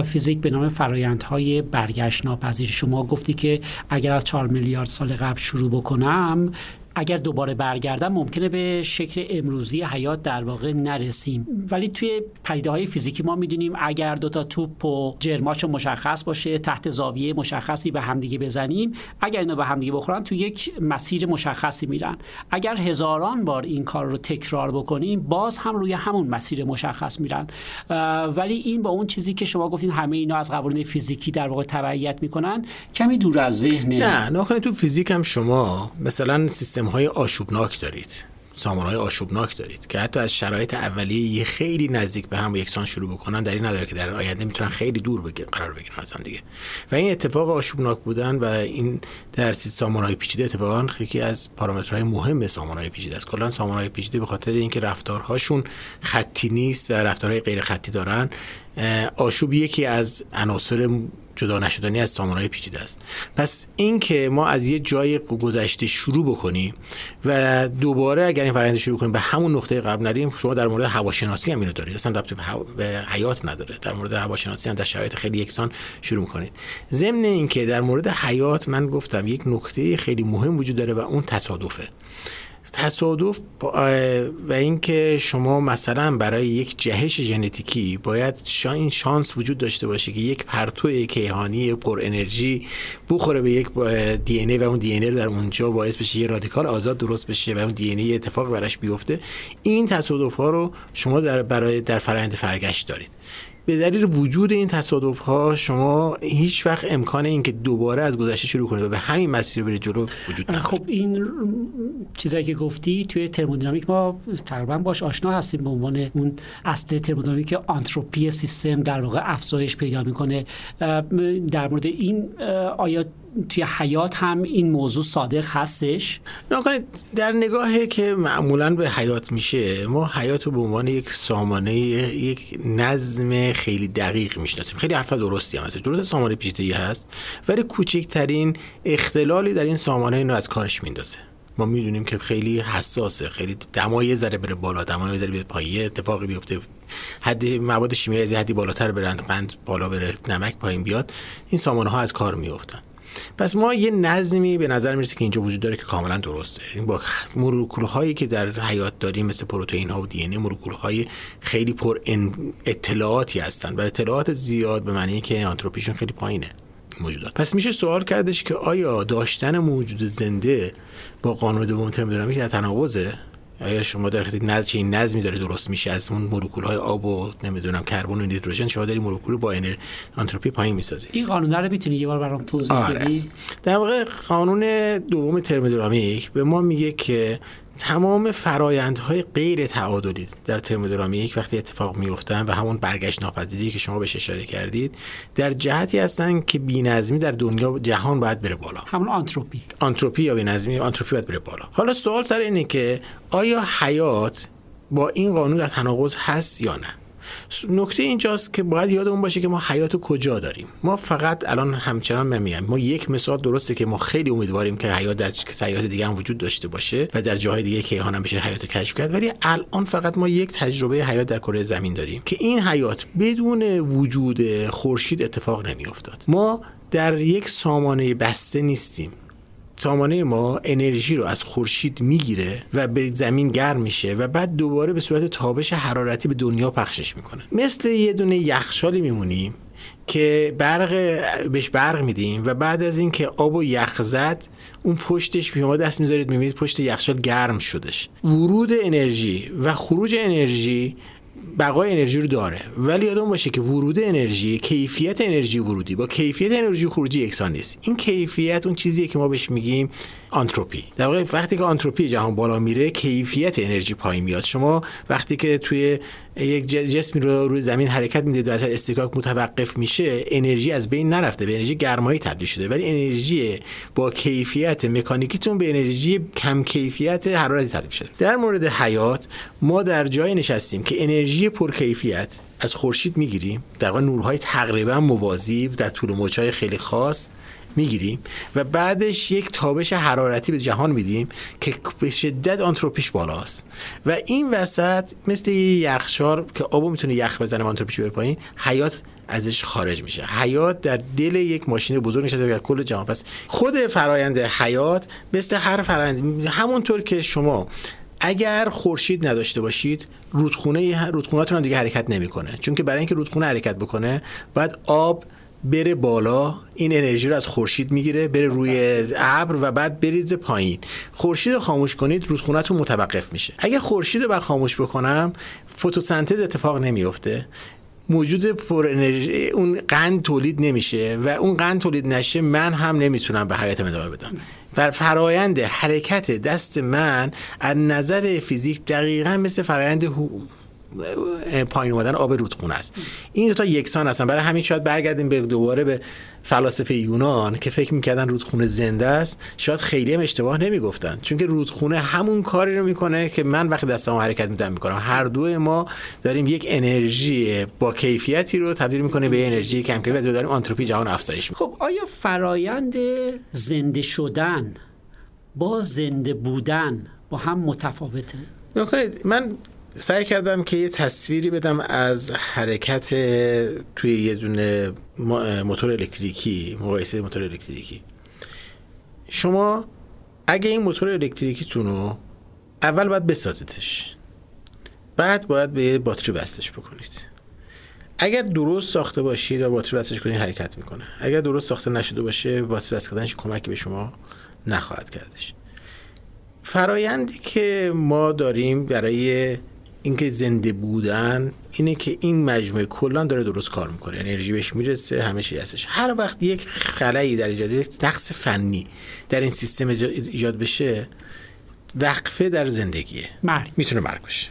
فیزیک به نام فرایندهای برگشت ناپذیر شما گفتی که اگر از 4 میلیارد سال قبل شروع بکنم اگر دوباره برگردم ممکنه به شکل امروزی حیات در واقع نرسیم. ولی توی پدیده های فیزیکی ما می‌دونیم اگر دوتا توپ و جرماش مشخص باشه تحت زاویه مشخصی به همدیگه بزنیم اگر اینو به همدیگه بخورن تو یک مسیر مشخصی میرن. اگر هزاران بار این کار رو تکرار بکنیم باز هم روی همون مسیر مشخص میرن. ولی این با اون چیزی که شما گفتین همه اینا از قوانین فیزیکی در واقع تبعیت می‌کنن کمی دور از ذهنه نه نه تو فیزیک هم شما مثلا سیستم های آشوبناک دارید. سامان های آشوبناک دارید که حتی از شرایط اولیه خیلی نزدیک به هم و یکسان شروع بکنن در این نداره که در آینده می‌تونن خیلی دور بگیر قرار بگیرن از هم دیگه. و این اتفاق آشوبناک بودن و این در سامان های پیچیده اتفاقا یکی از پارامترهای مهم سامان های پیچیده است. کلا سامان های پیچیده به خاطر اینکه رفتارهاشون خطی نیست و رفتارهای غیر خطی دارن آشوب یکی از عناصر جدا نشدنی از سامانهای پیچیده است. پس این که ما از یه جای گذشته شروع بکنیم و دوباره اگر این فرآیند شروع کنیم به همون نقطه قبل نریم شما در مورد هواشناسی هم اینو دارید. اصلا رابطه به حیات نداره. در مورد هواشناسی هم در شرایط خیلی یکسان شروع می‌کنید ضمن اینکه در مورد حیات من گفتم یک نکته خیلی مهم وجود داره و اون تصادفه. تصادف و اینکه شما مثلا برای یک جهش ژنتیکی باید این شانس وجود داشته باشه که یک پرتو کیهانی پر انرژی بخوره به یک دی ای و اون دی ای در اونجا باعث بشه یه رادیکال آزاد درست بشه و اون دی ای اتفاق براش بیفته. این تصادف ها رو شما در برای در فرآیند فرگشت دارید. به دلیل وجود این تصادف ها شما هیچ وقت امکان اینکه دوباره از گذشته شروع کنید و به همین مسیر برید جلو وجود نداره. خب این چیزایی که گفتی توی ترمودینامیک ما تقریبا باش آشنا هستیم به عنوان اون اصل ترمودینامیک آنتروپی سیستم در واقع افزایش پیدا می‌کنه. در مورد این آیا توی حیات هم این موضوع صادق هستش؟ نکنید در نگاهی که معمولا به حیات میشه ما حیات رو به عنوان یک سامانه یک نظم خیلی دقیق می‌شناسیم. خیلی حرف درستی هم هست درست سامانه پیچیدگی هست ولی کوچکترین اختلالی در این سامانه اینو از کارش میندازه. ما می‌دونیم که خیلی حساسه خیلی دمای ذره بره بالا دمای ذره بره پایین. اتفاقی بیفته حدی مواد شیمیایی از حدی بالاتر برند قند بالا بره نمک پایین بیاد. این سامانه ها از کار میافتن. پس ما یه نظمی به نظر می‌رسه که اینجا وجود داره که کاملا درسته. این با مولکول هایی که در حیات داریم مثل پروتئین ها و دی ان مولکول های خیلی پر اطلاعاتی هستن و اطلاعات زیاد به معنی که آنتروپیشون خیلی پایینه. موجودات. پس میشه سوال کردش که آیا داشتن موجود زنده با قانون دوم ترمودینامیک در تناقضه؟ آیا شما در نظم این نظمی داره درست میشه از اون مولکول های آب و نمی‌دونم کربن و نیتروژن؟ شما داری مولکول با انر... آنتروپی پایین می‌سازی. این قانون رو می‌تونی یه بار برام توضیح آره. بدی؟ در واقع قانون دوم ترمودینامیک به ما میگه که تمام فرایندهای غیر تعادلی در ترمودینامیک وقتی اتفاق میفتن و همون برگشت ناپذیری که شما بهش اشاره کردید در جهتی هستن که بی‌نظمی در دنیا جهان باید بره بالا. همون آنتروپی. آنتروپی یا بی‌نظمی آنتروپی باید بره بالا. حالا سوال سر اینه که آیا حیات با این قانون در تناقض هست یا نه؟ نکته اینجاست که باید یادمون باشه که ما حیات کجا داریم. ما فقط الان همچنان نمیگم ما یک مثال درسته که ما خیلی امیدواریم که حیات در سیاحت دیگه هم وجود داشته باشه و در جاهای دیگه کیهان هم بشه حیات کشف کرد. ولی الان فقط ما یک تجربه حیات در کره زمین داریم که این حیات بدون وجود خورشید اتفاق نمیافتاد. ما در یک سامانه بسته نیستیم. سامانه ما انرژی رو از خورشید می‌گیره و به زمین گرم میشه و بعد دوباره به صورت تابش حرارتی به دنیا پخشش می‌کنه. مثل یه دونه یخچالی میمونیم که برق بهش برق میدیم و بعد از اینکه آب و یخ زد اون پشتش شما دست می‌ذارید می‌بینید پشت یخچال گرم شدش. ورود انرژی و خروج انرژی بقای انرژی رو داره. ولی یادم باشه که ورود انرژی کیفیت انرژی ورودی. با کیفیت انرژی خروجی یکسان نیست. این کیفیت اون چیزیه که ما بهش میگیم آنتروپی. در واقع وقتی که آنتروپی جهان بالا میره کیفیت انرژی پایین میاد. شما وقتی که توی یک جسمی رو روی زمین حرکت می‌دید و از استکاک متوقف میشه انرژی از بین نرفته به انرژی گرمایی تبدیل شده. ولی انرژی با کیفیت مکانیکیتون به انرژی کم کیفیت حرارتی تبدیل شده در مورد حیات ما در جای نشستیم که انرژی پرکیفیت از خورشید می‌گیریم. در واقع نورهای تقریبا موازی در طول موجهای خیلی خاص. می‌گیریم و بعدش یک تابش حرارتی به جهان میدیم که به شدت آنتروپیش بالاست. و این وسط مثل یخچال که آبو می‌تونه یخ بزنه آنتروپیش بره پایین حیات ازش خارج میشه. حیات در دل یک ماشین بزرگ نشسته در کل جهان. پس خود فرایند حیات مثل هر فرایند همونطور که شما اگر خورشید نداشته باشید رودخونه رودخونه‌تون دیگه حرکت نمی‌کنه. چون که برای اینکه رودخونه حرکت بکنه باید آب بره بالا این انرژی رو از خورشید می‌گیره بره روی ابر و بعد بریزه پایین. خورشید رو خاموش کنید رودخونهتون متوقف میشه. اگه خورشید رو خاموش بکنم فتوسنتز اتفاق نمیفته موجود پر انرژی اون قند تولید نمیشه و اون قند تولید نشه من هم نمی‌تونم به حیاتم ادامه بدم. و فرایند حرکت دست من از نظر فیزیک دقیقا مثل فرایند پایین اومدن آب رودخونه است. این دو تا یکسان هستن. برای همین شاید برگردیم به دوباره به فلاسفه یونان که فکر می‌کردن رودخونه زنده است. شاید خیلی هم اشتباه نمی‌گفتن. چون که رودخونه همون کاری رو می‌کنه که من وقتی دستمو حرکت میدم می‌کنم. هر دو ما داریم یک انرژی با کیفیتی رو تبدیل می‌کنه به انرژی کم و داریم آنتروپی جهان افزایش می‌کنه خب آیا فرایند زنده شدن با زنده بودن با هم متفاوته؟ من سعی کردم که یه تصویری بدم از حرکت توی یه دونه موتور الکتریکی مقایسه موتور الکتریکی. شما اگه این موتور الکتریکیتون رو اول باید بسازیدش. بعد باید به باتری بستش بکنید. اگر درست ساخته باشید و باتری بستش کنید حرکت می‌کنه. اگر درست ساخته نشده باشه باتری بست کردنش کمکی به شما نخواهد کردش. فرایندی که ما داریم برای اینکه زنده بودن اینه که این مجموعه کلا داره درست کار می‌کنه. انرژی بهش می‌رسه همه چی هستش هر وقت یک خلایی در ایجاد یک نقص فنی در این سیستم ایجاد بشه وقفه در زندگیه. مرگ. می‌تونه مرگ باشه.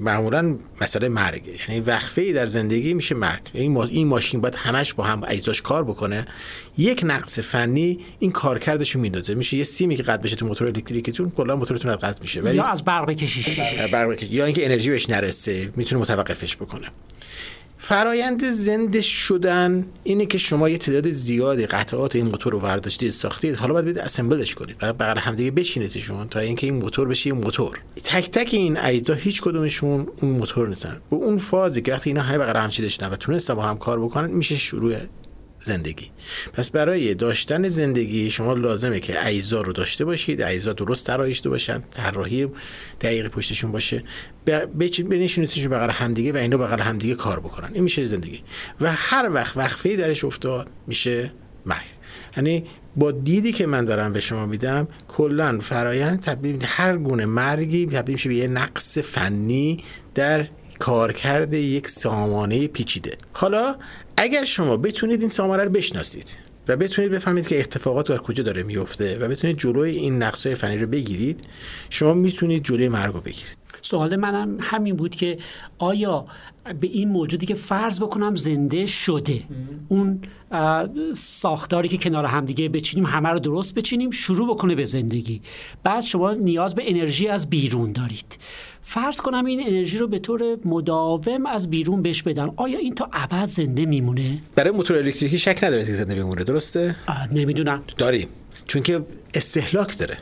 معمولا مسئله مرگ یعنی وقفه ای در زندگی میشه مرگ. یعنی این ماشین باید همش با هم اجزاش کار بکنه. یک نقص فنی این کارکردش رو میندازه. میشه یه سیمی که قطع بشه تو موتور الکتریکیتون کلا موتورتون قطع میشه. ولی یا از برق بکشیش. برق یا اینکه انرژی بهش نرسه. می‌تونه متوقفش بکنه. فرایند زنده شدن اینه که شما یه تعداد زیادی قطعات این موتور رو ورداشتید ساختید. حالا باید برید اسمبلش کنید. بعد بغل همدیگه بشینیدشون تا اینکه این موتور بشه یه موتور. تک تک این اجزا هیچ کدومشون اون موتور نیستن. و اون فازی که وقتی اینا های بغل هم چیدشن و تونستن با هم کار بکنن میشه شروع زندگی. پس برای داشتن زندگی شما لازمه که اجزا رو داشته باشید اجزا درست طراحی باشن طراحی دقیق پشتشون باشه. بنشونیدشون بغل همدیگه و اینا بغل همدیگه کار بکنن. این میشه زندگی. و هر وقت وقفه درش افتاد میشه مرگ. یعنی با دیدی که من دارم به شما میدم کلا فرایند تبدیل هر گونه مرگی تبدیل میشه به یه نقص فنی در کارکرد یک سامانه پیچیده. حالا اگر شما بتونید این سامانه رو بشناسید و بتونید بفهمید که اتفاقات در کجا داره میفته و بتونید جلوی این نقصهای فنی رو بگیرید شما می‌تونید جلوی مرگ رو بگیرید. سوال منم همین بود که آیا به این موجودی که فرض بکنم زنده شده اون ساختاری که کنار همدیگه بچینیم همه رو درست بچینیم شروع بکنه به زندگی. بعد شما نیاز به انرژی از بیرون دارید. فرض کنم این انرژی رو به طور مداوم از بیرون بهش بدن. آیا این تا ابد زنده میمونه؟ برای موتور الکتریکی شک نداره که زنده میمونه درسته؟ نمی‌دونم. داریم. چون که استهلاک داره.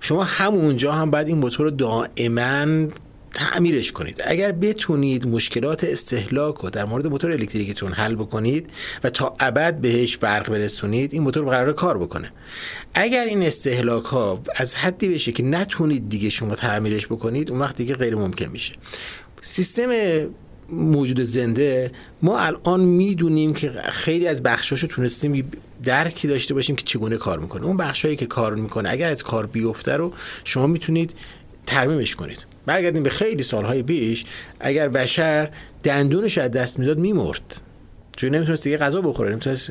شما همونجا هم باید این موتور رو دائما تعمیرش کنید. اگر بتونید مشکلات استهلاک رو در مورد موتور الکتریکتون حل بکنید و تا ابد بهش برق برسونید این موتور قرار کار بکنه. اگر این استهلاک ها از حدی بشه که نتونید دیگه شما تعمیرش بکنید اون وقت دیگه غیر ممکن میشه. سیستم موجود زنده ما الان می‌دونیم که خیلی از بخشاشو تونستیم درکی داشته باشیم که چگونه کار می‌کنه. اون بخشایی که کار می‌کنه اگر از کار بیفته رو شما می‌تونید ترمیمش کنید. برگردیم به خیلی سالهای پیش اگر بشر دندونش از دست می‌داد میمرد. چون نمی‌تونست دیگه غذا بخوره نمی‌تونست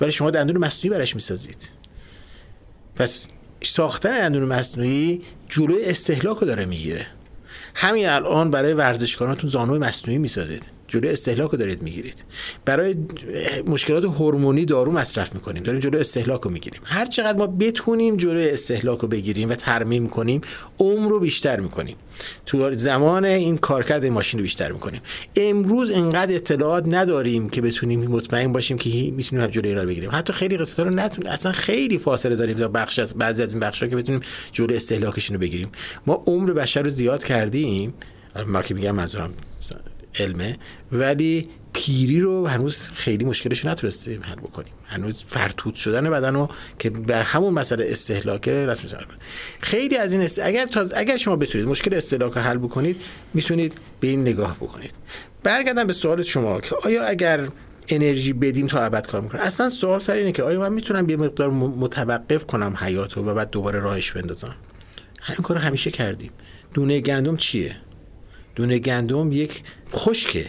ولی شما دندون مصنوعی براش می‌سازید. پس ساختن دندون مصنوعی جلوی استهلاک رو داره می‌گیره. همین الان برای ورزشکارانتون زانوی مصنوعی می‌سازید. جلوی استهلاک دارید می‌گیرید. برای مشکلات هورمونی دارو مصرف می‌کنیم. داریم جلوی استهلاک رو می‌گیریم. هر چقدر ما بتونیم جلوی استهلاک رو بگیریم و ترمیم کنیم عمر رو بیشتر می‌کنیم. تو زمان این کارکرد ماشین رو بیشتر می‌کنیم. امروز انقدر اطلاعات نداریم که بتونیم مطمئن باشیم که می‌تونیم جلوی اینا رو بگیریم. حتی خیلی قسمت رو نتونیم. اصلا خیلی فاصله داریم تا بخش از بعضی از این بخشا که بتونیم جلوی استهلاکشون رو بگیریم. ما عمر بشر رو زیاد کردیم. ما که میگم منظورم علمه ولی پیری رو هنوز خیلی مشکلش نتونستیم حل بکنیم. هنوز فرتوت شدن بدن رو که بر همون مسئله استهلاکه نتونستیم خیلی از این است... اگر تاز... اگر شما بتونید مشکل استهلاک رو حل بکنید می‌تونید به این نگاه بکنید. برگردم به سوال شما که آیا اگر انرژی بدیم تا ابد کار می‌کنه؟ اصلا سوال سر اینه که آیا من می‌تونم یه مقدار متوقف کنم حیات رو و بعد دوباره راهش بندازم؟ همین کار همیشه کردیم. دونه گندم چیه؟ دونه گندم یک خشکه.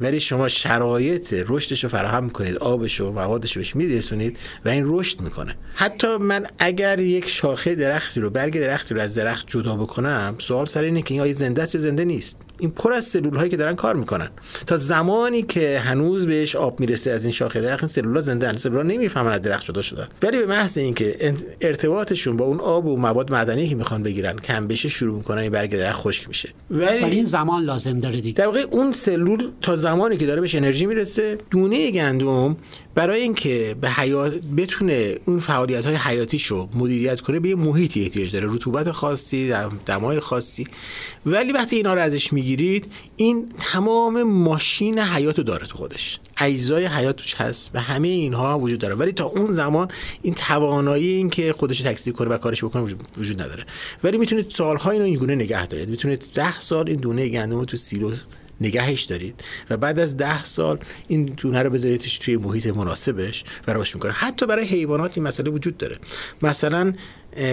ولی شما شرایط رشدش رو فراهم می‌کنید آبش و موادش رو بهش میرسونید و این رشد می‌کنه. حتی من اگر یک شاخه درختی رو برگ درختی رو از درخت جدا بکنم سوال سر اینه که این آیا زنده است یا زنده نیست؟ این پر از سلول هایی که دارن کار می‌کنن. تا زمانی که هنوز بهش آب می‌رسه از این شاخه درخت این سلولا زنده ان سلولا نمی‌فهمن از درخت جدا شدن. ولی به محض اینکه ارتباطشون با اون آب و مواد معدنی که می‌خوان بگیرن کم بشه شروع می‌کنن این برگ درخت خشک میشه. ولی این زمان لازم داره دیگه. در واقع اون سلول تا زمانی که داره بهش انرژی می‌رسه دونه گندم برای اینکه به حیات بتونه اون فعالیت های حیاتیش رو مدیریت کنه به یه محیطی احتیاج داره رطوبت خاصی دمای خاصی. ولی وقتی اینا رو ازش می‌گیرید این تمام ماشین حیات رو داره تو خودش. اجزای حیات توش هست و همه اینها وجود داره. ولی تا اون زمان این توانایی این که خودش تکثیر کنه و کارش بکنه وجود نداره. ولی می‌تونید سالها اینو اینگونه نگه دارید. می‌تونید ده سال این دونه گندم تو سیلو نگهش دارید و بعد از ده سال این دونه رو بذاریدش توی محیط مناسبش و رشد می‌کنه. حتی برای حیوانات این مسئله وجود داره. مثلا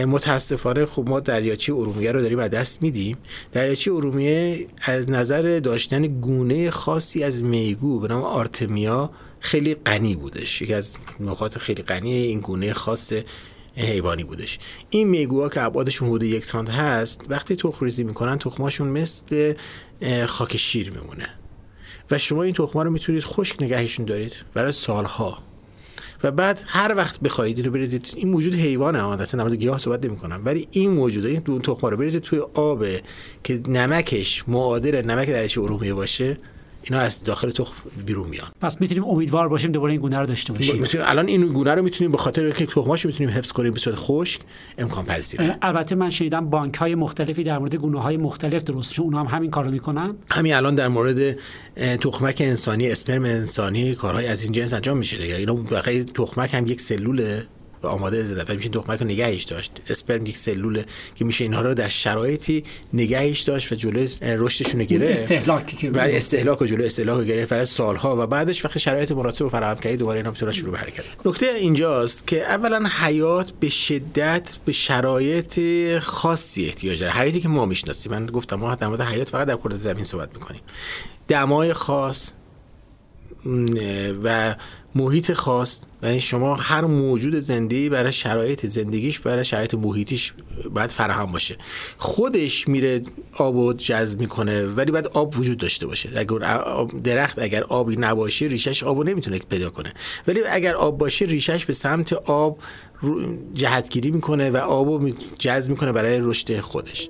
متاسفانه خب ما دریاچه ارومیه رو داریم از دست میدیم. دریاچه ارومیه از نظر داشتن گونه خاصی از میگو به نام آرتمیا خیلی غنی بودش. یکی از نقاط خیلی غنی این گونه خاص حیوانی بودش. این میگوها که ابعادشون حدود یک سانت هست وقتی تخم ریزی می‌کنن تخماشون مثل خاک شیر میمونه. و شما این تخمه رو می‌تونید خشک نگهشون دارید برای سالها. و بعد هر وقت بخواهید رو بریزید این موجود حیوانه اصلا در گیاه صحبت نمی کنم ولی این موجود این دون تخمه رو بریزید توی آب که نمکش معادل نمک درش ارومیه باشه. اینا از داخل تخم بیرون میان. پس می‌تونیم امیدوار باشیم دوباره این گونه رو داشته باشیم. می‌تونیم الان این گونه رو می‌تونیم به خاطر که تخماشو می‌تونیم حفظ کنیم به صورت خشک امکان پذیره. البته من شنیدم بانک های مختلفی در مورد گونه های مختلف درست اونها هم همین کارو می‌کنن؟ همین الان در مورد تخمک انسانی اسپرم انسانی کارهای از این جنس انجام میشه دیگه. اینا تخمک هم یک سلول آماده زنده میشه تخمک رو نگهش داشت. اسپرم یک سلوله که میشه اینها رو در شرایطی نگهش داشت و جلوی رشدشون رو گرفت. استهلاکی که برای استهلاک و جلوی استهلاک رو گرفت برای سالها و بعدش وقتی شرایط مناسب فراهم کردی دوباره اینا می‌تونن شروع به حرکت نکته اینجاست که اولا حیات به شدت به شرایط خاصی احتیاج داره. حیاتی که ما می‌شناسیم. من گفتم ما در مورد حیات فقط در کره زمین صحبت می‌کنیم. دمای خاص و محیط خاص یعنی شما هر موجود زنده برای شرایط زندگیش برای شرایط محیطیش باید فراهم باشه. خودش میره آب و جذب می‌کنه ولی باید آب وجود داشته باشه. اگر درخت اگر آبی نباشه ریشش آبو نمی‌تونه پیدا کنه. ولی اگر آب باشه ریشش به سمت آب جهتگیری می‌کنه و آبو جذب می‌کنه برای رشد خودش.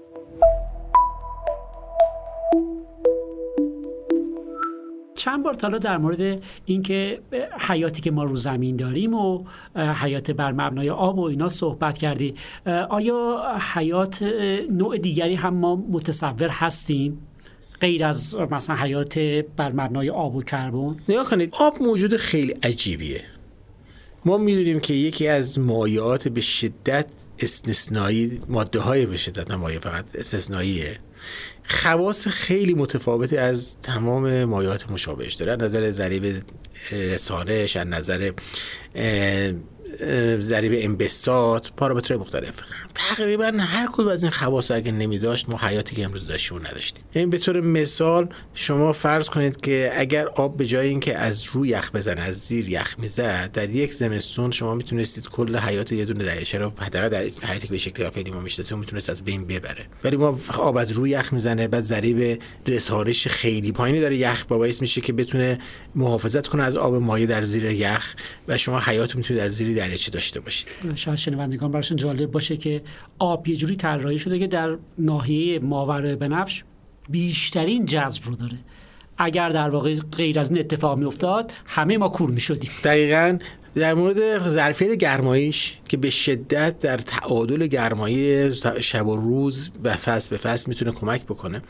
چند بار تالا در مورد اینکه حیاتی که ما رو زمین داریم و حیات بر مبنای آب و اینا صحبت کردی آیا حیات نوع دیگری هم ما متصور هستیم؟ غیر از مثلا حیات بر مبنای آب و کربن؟ نگاه کنید آب موجود خیلی عجیبیه. ما می‌دونیم که یکی از مایات به شدت استثنایی ماده های به شدت مایه فقط استثنائیه. خواص خیلی متفاوتی از تمام مایات مشابهش داره. نظر ضریب رسانش از نظر ضریب انبساط پارامترهای مختلف. تقریبا هر کدوم از این خواص اگه نمی داشت ما حیاتی که امروز داشتیم نداشتیم. یعنی به طور مثال شما فرض کنید که اگر آب به جای اینکه از روی یخ بزنه از زیر یخ می‌زد در یک زمستون شما می‌تونستید کل حیات یه دونه دریاچه رو حداقل در حیاتی که به شکل فعلی ما می‌شناسیم می‌تونست از بین ببره. ولی ما آب از روی یخ می‌زنه بعد ضریب رسانش خیلی پایینی داره یخ باعث میشه که بتونه محافظت کنه از آب مایع در زیر یخ و شما حیات می‌تونید از زیر دریاچه داشته باشید. شاید شنوندگان براشون جالب باشه که آب یه جوری طراحی شده که در ناحیه ماورای بنفش بیشترین جذب رو داره. اگر در واقع غیر از این اتفاق می افتاد همه ما کور می شدیم دقیقا. در مورد ظرفیت گرمایش که به شدت در تعادل گرمایی شب و روز به فصل به فصل می‌تونه کمک بکنه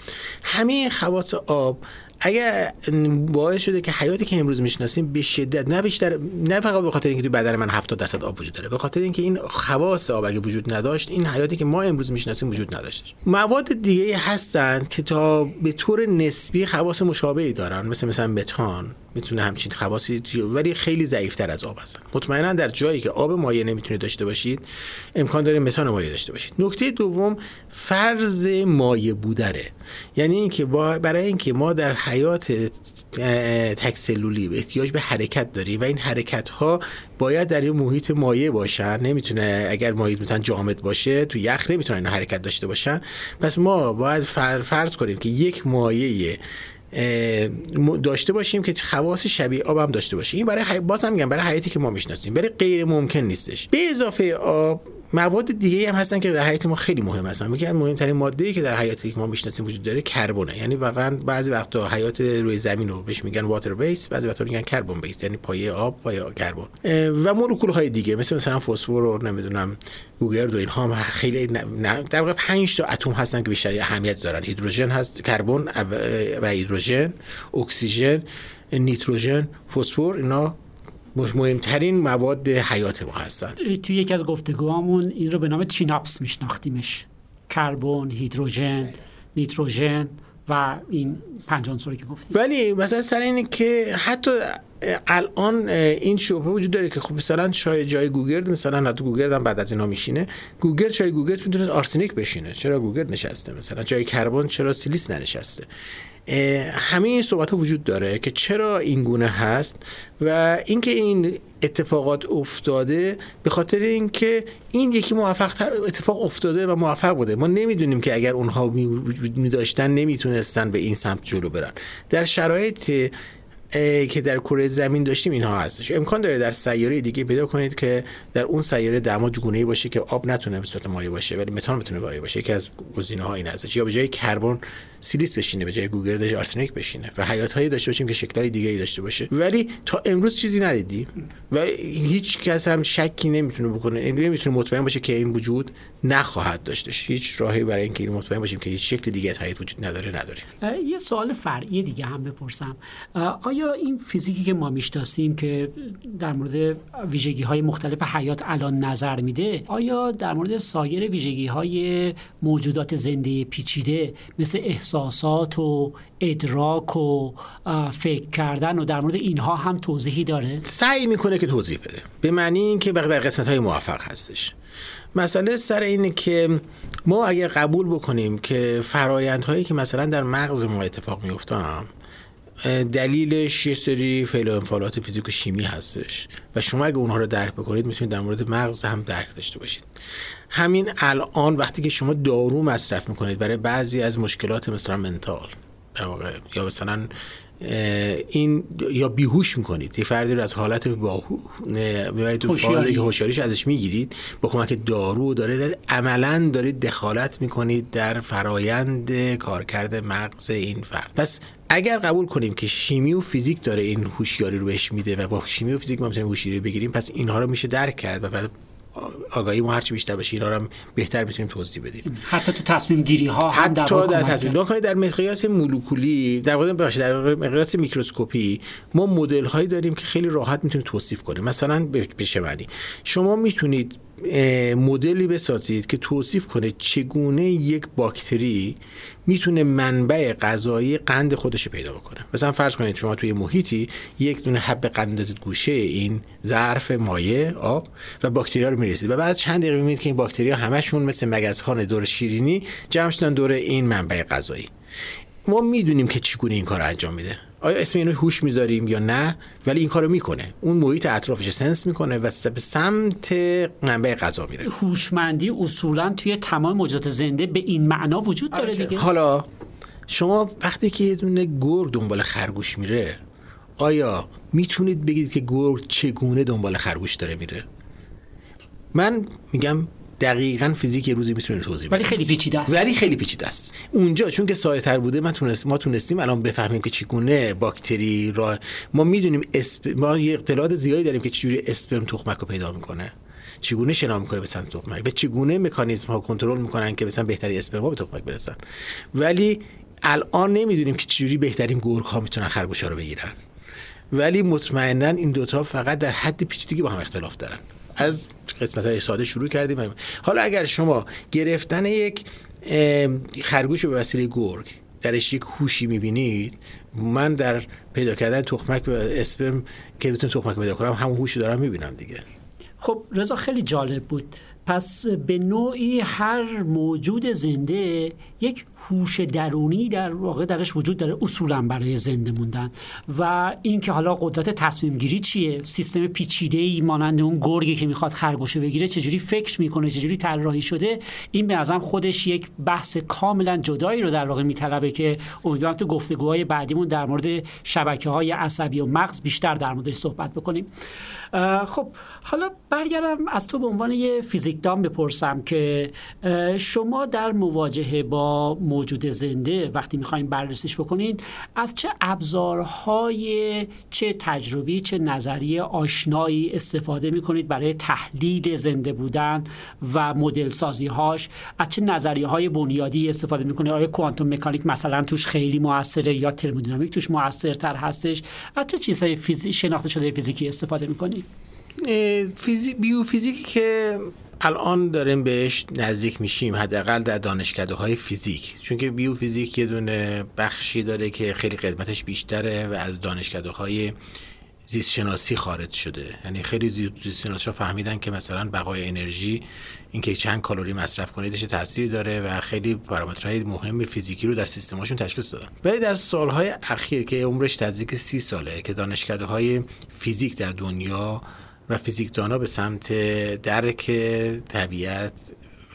همه خواص آب اگر باعث شده که حیاتی که امروز می‌شناسیم به شدت نه بیشتر نه فقط به خاطر اینکه تو بدن من 70 درصد آب وجود داره به خاطر اینکه این خواص آب اگه وجود نداشت این حیاتی که ما امروز می‌شناسیم وجود نداشت. مواد دیگه هستند که تا به طور نسبی خواص مشابهی دارن مثل مثلا متان می‌تونه همچین خواصی ولی خیلی ضعیفتر از آب هستن. مطمئنا در جایی که آب مایع نمی‌تونه داشته باشید امکان داره متان مایع داشته باشید. نکته دوم فرض مایع بودنه. یعنی اینکه برای اینکه ما در حیات تکسلولی احتیاج به حرکت داریم و این حرکت ها باید در این محیط مایع باشن. نمی‌تونه اگر محیط مثلا جامد باشه تو یخ نمی‌تونه این حرکت داشته باشن. پس ما باید فرض کنیم که یک مایع داشته باشیم که خواص شبیه آب هم داشته باشیم این برای باز هم میگم برای حیاتی که ما می‌شناسیم برای غیر ممکن نیستش. به اضافه آب مواد دیگه هم هستن که در حیات ما خیلی مهم هستن. یکی مهمترین ماده ای که در حیاتی که ما می‌شناسیم وجود داره کربونه. یعنی واقعا بعضی وقتا حیات روی زمین رو بهش میگن واتر بیس بعضی وقتا میگن کربن بیس یعنی پایه آب پایه کربن. و مولکول های دیگه مثل مثلا فسفر رو نمی‌دونم گوگرد و اینها هم خیلی در واقع 5 تا اتم هستن که بیشتر اهمیت دارن. هیدروژن هست کربن و هیدروژن اکسیژن نیتروژن فسفر اینا مهمترین مواد حیات ما هستن توی یکی از گفتگوهامون این رو به نام چیناپس میشناختیمش. کربن هیدروژن نیتروژن و این پنج عنصری که گفتیم. ولی مثلا سر اینه که حتی الان این شبهه وجود داره که خب مثلا چای جای گوگرد مثلا حتی گوگرد هم بعد از اینا میشینه. گوگرد چای گوگرد می‌تونه آرسنیک بشینه. چرا گوگرد نشسته؟ مثلا جای کربن چرا سیلیس ننشسته؟ همه این صحبت ها وجود داره که چرا این گونه هست و اینکه این اتفاقات افتاده به خاطر اینکه این یکی موفق تر اتفاق افتاده و موفق بوده. ما نمی‌دونیم که اگر اونها می داشتن نمی‌تونستن به این سمت جلو برن. در شرایط که در کره زمین داشتیم اینها هستش. امکان داره در سیاره دیگه پیدا کنید که در اون سیاره دما گونه باشه که آب نتونه به صورت مایع باشه ولی متان بتونه مایع باشه. یکی از گزینه ها این هستش. یا به جای کربن سیلیس بشینه به جای گوگرد آرسنیک بشینه و حیات هایی داشته باشیم که شکل‌های دیگه ای داشته باشه. ولی تا امروز چیزی ندیدیم و هیچ کس هم شکی نمی‌تونه بکنه. نمی‌تونه مطمئن باشه که این وجود نخواهد داشتش هیچ راهی برای اینکه این مطمئن باشیم که هیچ شکل دیگه از حیات وجود نداره نداره یه سوال فرعی دیگه هم بپرسم. آیا این فیزیکی که ما می‌شناسیم که در مورد ویژگی های مختلف حیات الان نظر میده آیا در مورد سایر ویژگی های موجودات زنده پیچیده مثل احساسات و ادراک و فکر کردن و در مورد اینها هم توضیحی داره؟ سعی می‌کنه که توضیح بده به معنی اینکه در قسمت های موفق هستش. مسئله سر اینه که ما اگر قبول بکنیم که فرایندهایی که مثلا در مغز ما اتفاق میفتن دلیلش یه سری فعل و انفعالات فیزیک و شیمی هستش و شما اگه اونها رو درک بکنید می‌تونید در مورد مغز هم درک داشته باشید. همین الان وقتی که شما دارو مصرف می‌کنید برای بعضی از مشکلات مثلا منتال واقع یا مثلا این یا بیهوش می‌کنید یه فردی رو از حالت با می‌برید تو فازی که هوشیاریش ازش می‌گیرید با کمک دارو داره عملا دارید دخالت می‌کنید در فرایند کارکرد مغز این فرد. پس اگر قبول کنیم که شیمی و فیزیک داره این هوشیاری رو بهش میده و با شیمی و فیزیک ما می‌تونیم هوشیاری بگیریم پس اینها رو میشه درک کرد و بعد آگاهی ما هرچی بیشتر بشه اینا هم بهتر می‌تونیم توضیح بدیم. حتی تو تصمیم گیری ها هم حتی در تصمیم کنید در مقیاس مولکولی در واقع بخش در مقیاس میکروسکوپی ما مدل هایی داریم که خیلی راحت می‌تونید توصیف کنیم. مثلا به معنی؟ شما می‌تونید مدلی بسازید که توصیف کنه چگونه یک باکتری می‌تونه منبع غذایی قند خودش پیدا بکنه. مثلا فرض کنید شما توی محیطی یک دونه حب قند دادید گوشه این ظرف مایع آب و باکتریا رو می‌رسید و بعد چند دقیقه می‌بینید که این باکتریا همشون مثل مگزهان دور شیرینی جمع شدن دور این منبع غذایی. ما می‌دونیم که چگونه این کار انجام میده. آیا اسم اینو هوش می‌ذاریم یا نه؟ ولی این کارو می‌کنه. اون محیط اطرافش سنس می‌کنه و به سمت منبع غذا میره. هوشمندی اصولا توی تمام موجودات زنده به این معنا وجود داره آره دیگه؟ حالا شما وقتی که یه دونه گرگ دنبال خرگوش میره آیا می‌تونید بگید که گرگ چگونه دنبال خرگوش داره میره؟ من میگم دقیقا فیزیک یه روزی می‌تونه توضیح بده ولی خیلی پیچیده است. ولی خیلی پیچیده است. اونجا چون که سایه تر بوده ما تونست ما تونستیم الان بفهمیم که چگونه باکتری را ما می‌دونیم اسپ... ما یه اطلاعات زیادی داریم که چجوری اسپرم تخمک رو پیدا می‌کنه. چگونه شنا می‌کنه به سمت تخمک؟ و چگونه مکانیزم ها کنترل می‌کنن که مثلا بهتری اسپرم به تخمک برسن؟ ولی الان نمی‌دونیم که چجوری بهترین گرگ ها می‌تونن خرگوشا رو بگیرن. ولی مطمئنا این دوتا فقط در حد پیچیدگی با هم اختلاف دارن. از قسمت های ساده شروع کردیم. حالا اگر شما گرفتن یک خرگوش به وسیله گرگ درش یک هوشی می‌بینید من در پیدا کردن تخمک و اسپرم که بتونم تخمک پیدا کنم همون هوشی دارم می‌بینم دیگه. خب رضا خیلی جالب بود. پس به نوعی هر موجود زنده یک هوش درونی در واقع درش وجود داره اصولا برای زنده موندن. و اینکه حالا قدرت تصمیم گیری چیه؟ سیستم پیچیده ای مانند اون گرگی که می‌خواد خرگوشو بگیره چجوری فکر می‌کنه؟ چجوری طراحی شده؟ این به نظرم خودش یک بحث کاملا جدایی رو در واقع میطلبه که امیدوارم تو گفتگوهای بعدیمون در مورد شبکه های عصبی و مغز بیشتر در موردش صحبت بکنیم. خب حالا برگردم از تو به عنوان یه فیزیکدان بپرسم که شما در مواجهه با موجود زنده وقتی می‌خوایم بررسیش بکنید از چه ابزارهای چه تجربی چه نظریه آشنایی استفاده می‌کنید برای تحلیل زنده بودن و مدل سازی هاش از چه نظریه های بنیادی استفاده می‌کنید؟ آیا کوانتوم مکانیک مثلا توش خیلی موثره یا ترمودینامیک توش موثرتر هستش؟ از چه چیزهای فیزی... شناخته شده فیزیکی استفاده می‌کنید؟ فیزیک بیوفیزیکی که الان داریم بهش نزدیک میشیم حداقل در دانشکده های فیزیک. چون که بیوفیزیک یه دونه بخشی داره که خیلی قدمتش بیشتره و از دانشکده های زیست شناسی خارج شده. یعنی خیلی زیست شناسی فهمیدن که مثلا بقای انرژی اینکه چند کالری مصرف کنید چه تاثیری داره و خیلی پارامترهای مهم فیزیکی رو در سیستمشون تشخیص دادن. ولی در سالهای اخیر که عمرش نزدیک سی ساله که دانشکده های فیزیک در دنیا و فیزیکدانا به سمت درک طبیعت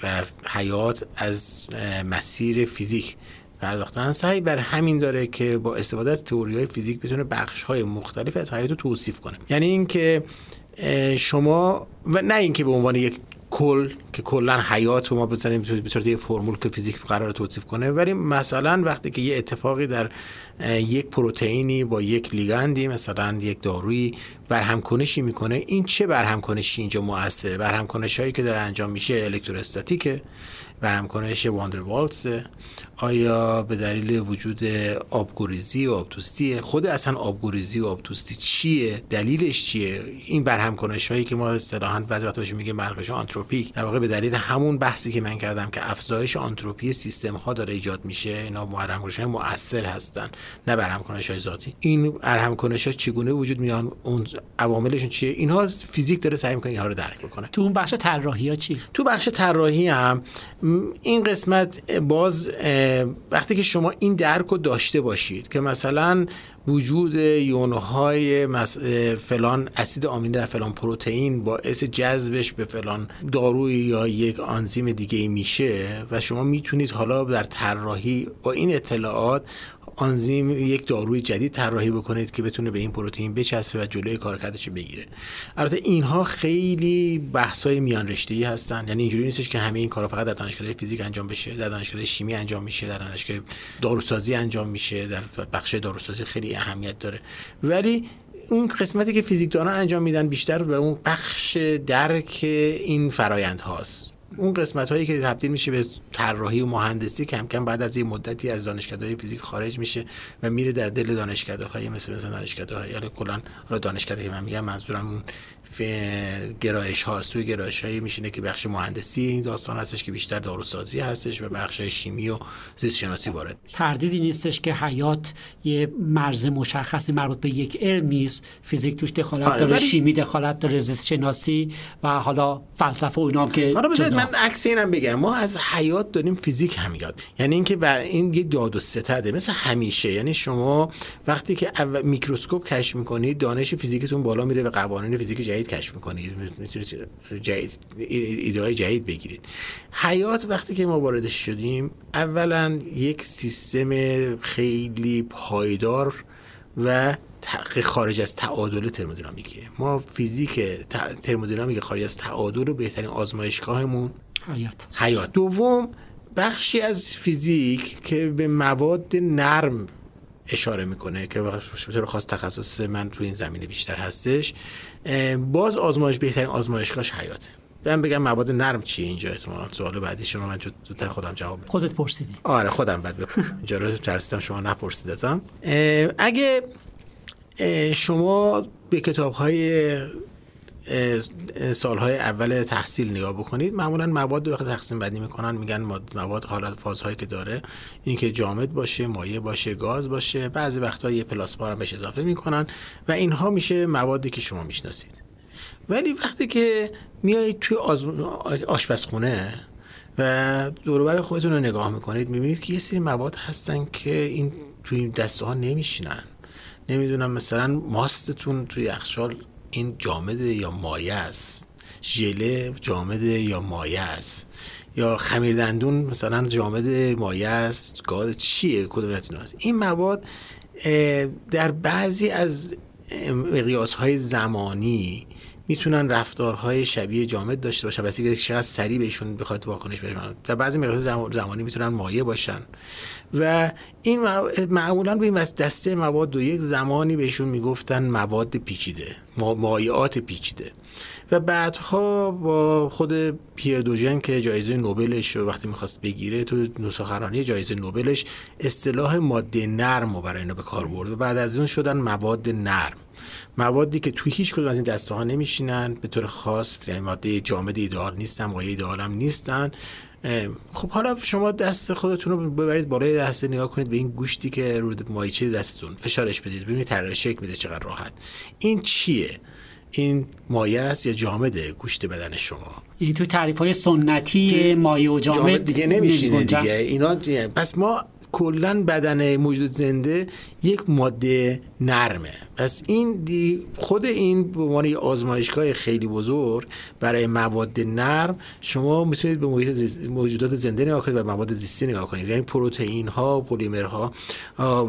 و حیات از مسیر فیزیک پرداختن. سعی بر همین داره که با استفاده از تئوری های فیزیک بتونه بخش های مختلف از حیات رو توصیف کنه. یعنی اینکه شما و نه اینکه به عنوان یک کل که کلا حیات رو ما بزنیم به صورت یه فرمول که فیزیک قرار توصیف کنه ولی مثلا وقتی که یه اتفاقی در یک پروتئینی با یک لیگندی مثلا یک دارویی برهمکنشی می‌کنه. این چه برهمکنشی اینجا مؤثره؟ برهمکنش هایی که داره انجام میشه الکتروستاتیکه. برهمکنش واندروالس آیا به دلیل وجود آبگریزی و آبدوستی خود اصلا آبگریزی و آبدوستی چیه؟ دلیلش چیه؟ این برهمکنش هایی که ما اصطلاحا بعضی وقتا بهش میگیم برهمکنش آنتروپیک در واقع به دلیل همون بحثی که من کردم که افزایش آنتروپی سیستم ها داره ایجاد میشه اینا برهمکنش های مؤثر هستن نه برهمکنش های ذاتی. این برهمکنش ها چگونه وجود میان؟ اون عواملشون چیه؟ اینها فیزیک داره سعی می‌کنه اینها رو درک بکنه. تو اون بخش طراحی ها چی؟ تو بخش طراحی هم این قسمت باز وقتی که شما این درک رو داشته باشید که مثلا وجود یونهای فلان اسید آمین در فلان پروتئین باعث جذبش به فلان داروی یا یک آنزیم دیگه میشه و شما می‌تونید حالا در طراحی با این اطلاعات آنزیم یک داروی جدید طراحی بکنید که بتونه به این پروتئین بچسبه و جلوی کارکردش بگیره. البته اینها خیلی بحث‌های میان رشته‌ای هستن. یعنی اینجوری نیستش که همه این کارا فقط در دانشگاه فیزیک انجام بشه در دانشگاه شیمی انجام میشه در دانشگاه داروسازی انجام میشه در بخش داروسازی خیلی اهمیت داره. ولی اون قسمتی که فیزیکدانان انجام میدن بیشتر به اون بخش درک این فرایند هاست اون قسمت هایی که تبدیل میشه به طراحی و مهندسی کم کم بعد از یه مدتی از دانشکده فیزیک خارج میشه و میره در دل دانشکده های مثل مثل دانشکده های یعنی کلا دانشکده که من میگم منظورم اون گرایش هاست توی گرایش هایی میشینه که بخش مهندسی این داستان هستش که بیشتر داروسازی هستش و بخش شیمی و زیست شناسی وارد تردیدی نیستش که حیات یه مرز مشخصی مربوط به یک علم نیست. فیزیک توش دخالت آره داره شیمی دخالت داره زیست شناسی و حالا فلسفه و اینا که حالا من عکس اینم بگم ما از حیات داریم فیزیک هم یاد. یعنی اینکه بر این یک داد و ستده مثل همیشه. یعنی شما وقتی که میکروسکوپ کشف می‌کنید دانش فیزیکتون بالا میره به قوانین فیزیک جدید کشف می‌کنید. می‌تونید جدید ایده های جدید بگیرید. حیات وقتی که ما واردش شدیم اولا یک سیستم خیلی پایدار و خارج از تعادل ترمودینامیکیه. ما فیزیک ترمودینامیک خارج از تعادل رو بهترین آزمایشگاهمون حیات. حیات. دوم بخشی از فیزیک که به مواد نرم اشاره می‌کنه که به طور خاص تخصص من تو این زمینه بیشتر هستش باز آزمایش بهترین آزمایشگاهش حیاته. من بگم مواد نرم چیه اینجا؟ احتمالاً سوال بعدی شما من زودتر خودم جواب بدم. خودت پرسیدی. آره خودم بعد اینجا رو ترسیدم شما نپرسید ازم. اگه شما به کتاب های سالهای اول تحصیل نگاه بکنید. معمولا مواد رو تقسیم بندی می‌کنن میگن مواد حالت فازهایی که داره اینکه جامد باشه مایع باشه گاز باشه. بعضی وقتا یه پلاسما هم بهش اضافه می‌کنن و اینها میشه موادی که شما می‌شناسید. ولی وقتی که میایید توی آشپزخونه و دوروبر خودتون رو نگاه می‌کنید می‌بینید که یه سری مواد هستن که این توی دسته ها نمیشینن. نمی‌دونم مثلا ماستتون توی یخچال این جامد یا مایه است؟ ژله جامد یا مایه است؟ یا خمیر دندون مثلا جامد مایه است؟ گاز چیه؟ کدوم از است؟ این مواد در بعضی از مقیاس های زمانی می‌تونن رفتارهای شبیه جامد داشته باشن. بس که چقدر سریع بهشون بخواد واکنش بشن در بعضی مقیاس زمانی می‌تونن مایه باشن. و این معمولا به این دسته مواد و یک زمانی بهشون می‌گفتن مواد پیچیده مایعات پیچیده. و بعدها با خود پیر دوژن که جایزه نوبلش رو وقتی می‌خواست بگیره تو نسخرانی جایزه نوبلش اصطلاح ماده نرم رو برای اینا به کار برد و بعد از اون شدن مواد نرم. موادی که توی هیچ کدوم از این دسته ها نمیشینن به طور خاص یعنی ماده جامد ایدئال نیستن مایع ایدئال هم نیستن. خب حالا شما دست خودتون رو ببرید بالای دسته نگاه کنید به این گوشتی که رو مایچه دستتون فشارش بدید ببینید تغییر شکل میده چقدر راحت. این چیه؟ این مایه است یا جامده گوشت بدن شما؟ این تو تعریف های سنتی مایه و جامد, دیگه نمیشینه دیگه. اینا پس ما کلا بدن موجود زنده یک ماده نرمه. پس این خود این به عنوان آزمایشگاه خیلی بزرگ برای مواد نرم شما می‌تونید به موجودات زنده نگاه کنید و مواد زیستی نگاه کنید. یعنی پروتئین ها پلیمرها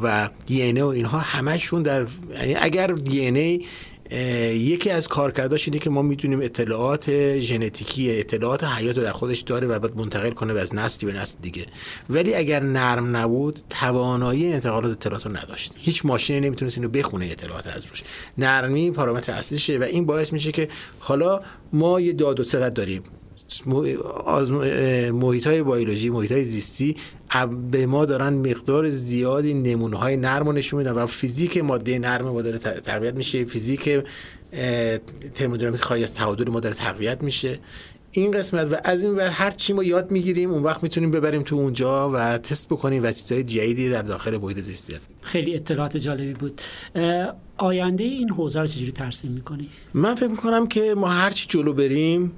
و دی و اینها همشون در یعنی اگر دی یکی از کارکرداش اینه که ما می‌تونیم اطلاعات ژنتیکی اطلاعات حیات رو در خودش داره و باید منتقل کنه و از نسلی به نسل دیگه. ولی اگر نرم نبود توانایی انتقالات اطلاعات رو نداشت. هیچ ماشینی نمی‌تونست اینو بخونه اطلاعات از روش. نرمی پارامتر اصلیشه و این باعث میشه که حالا ما یه داد و داریم. محیط های بیولوژی محیط های زیستی به ما دارن مقدار زیادی نمونه های نرم رو نشون میدن و فیزیک ماده نرم ما داره تقویت میشه. فیزیک ترمودینامیک خواهی از تعادل ما داره تقویت میشه. این قسمت و از این ور هر چی ما یاد می‌گیریم اون وقت می‌تونیم ببریم تو اونجا و تست بکنیم و چیزهای جدیدی در داخل محیط زیستی خیلی اطلاعات جالبی بود. آینده این حوزه رو چجوری ترسیم می‌کنی؟ من فکر می‌کنم که ما هرچی جلو بریم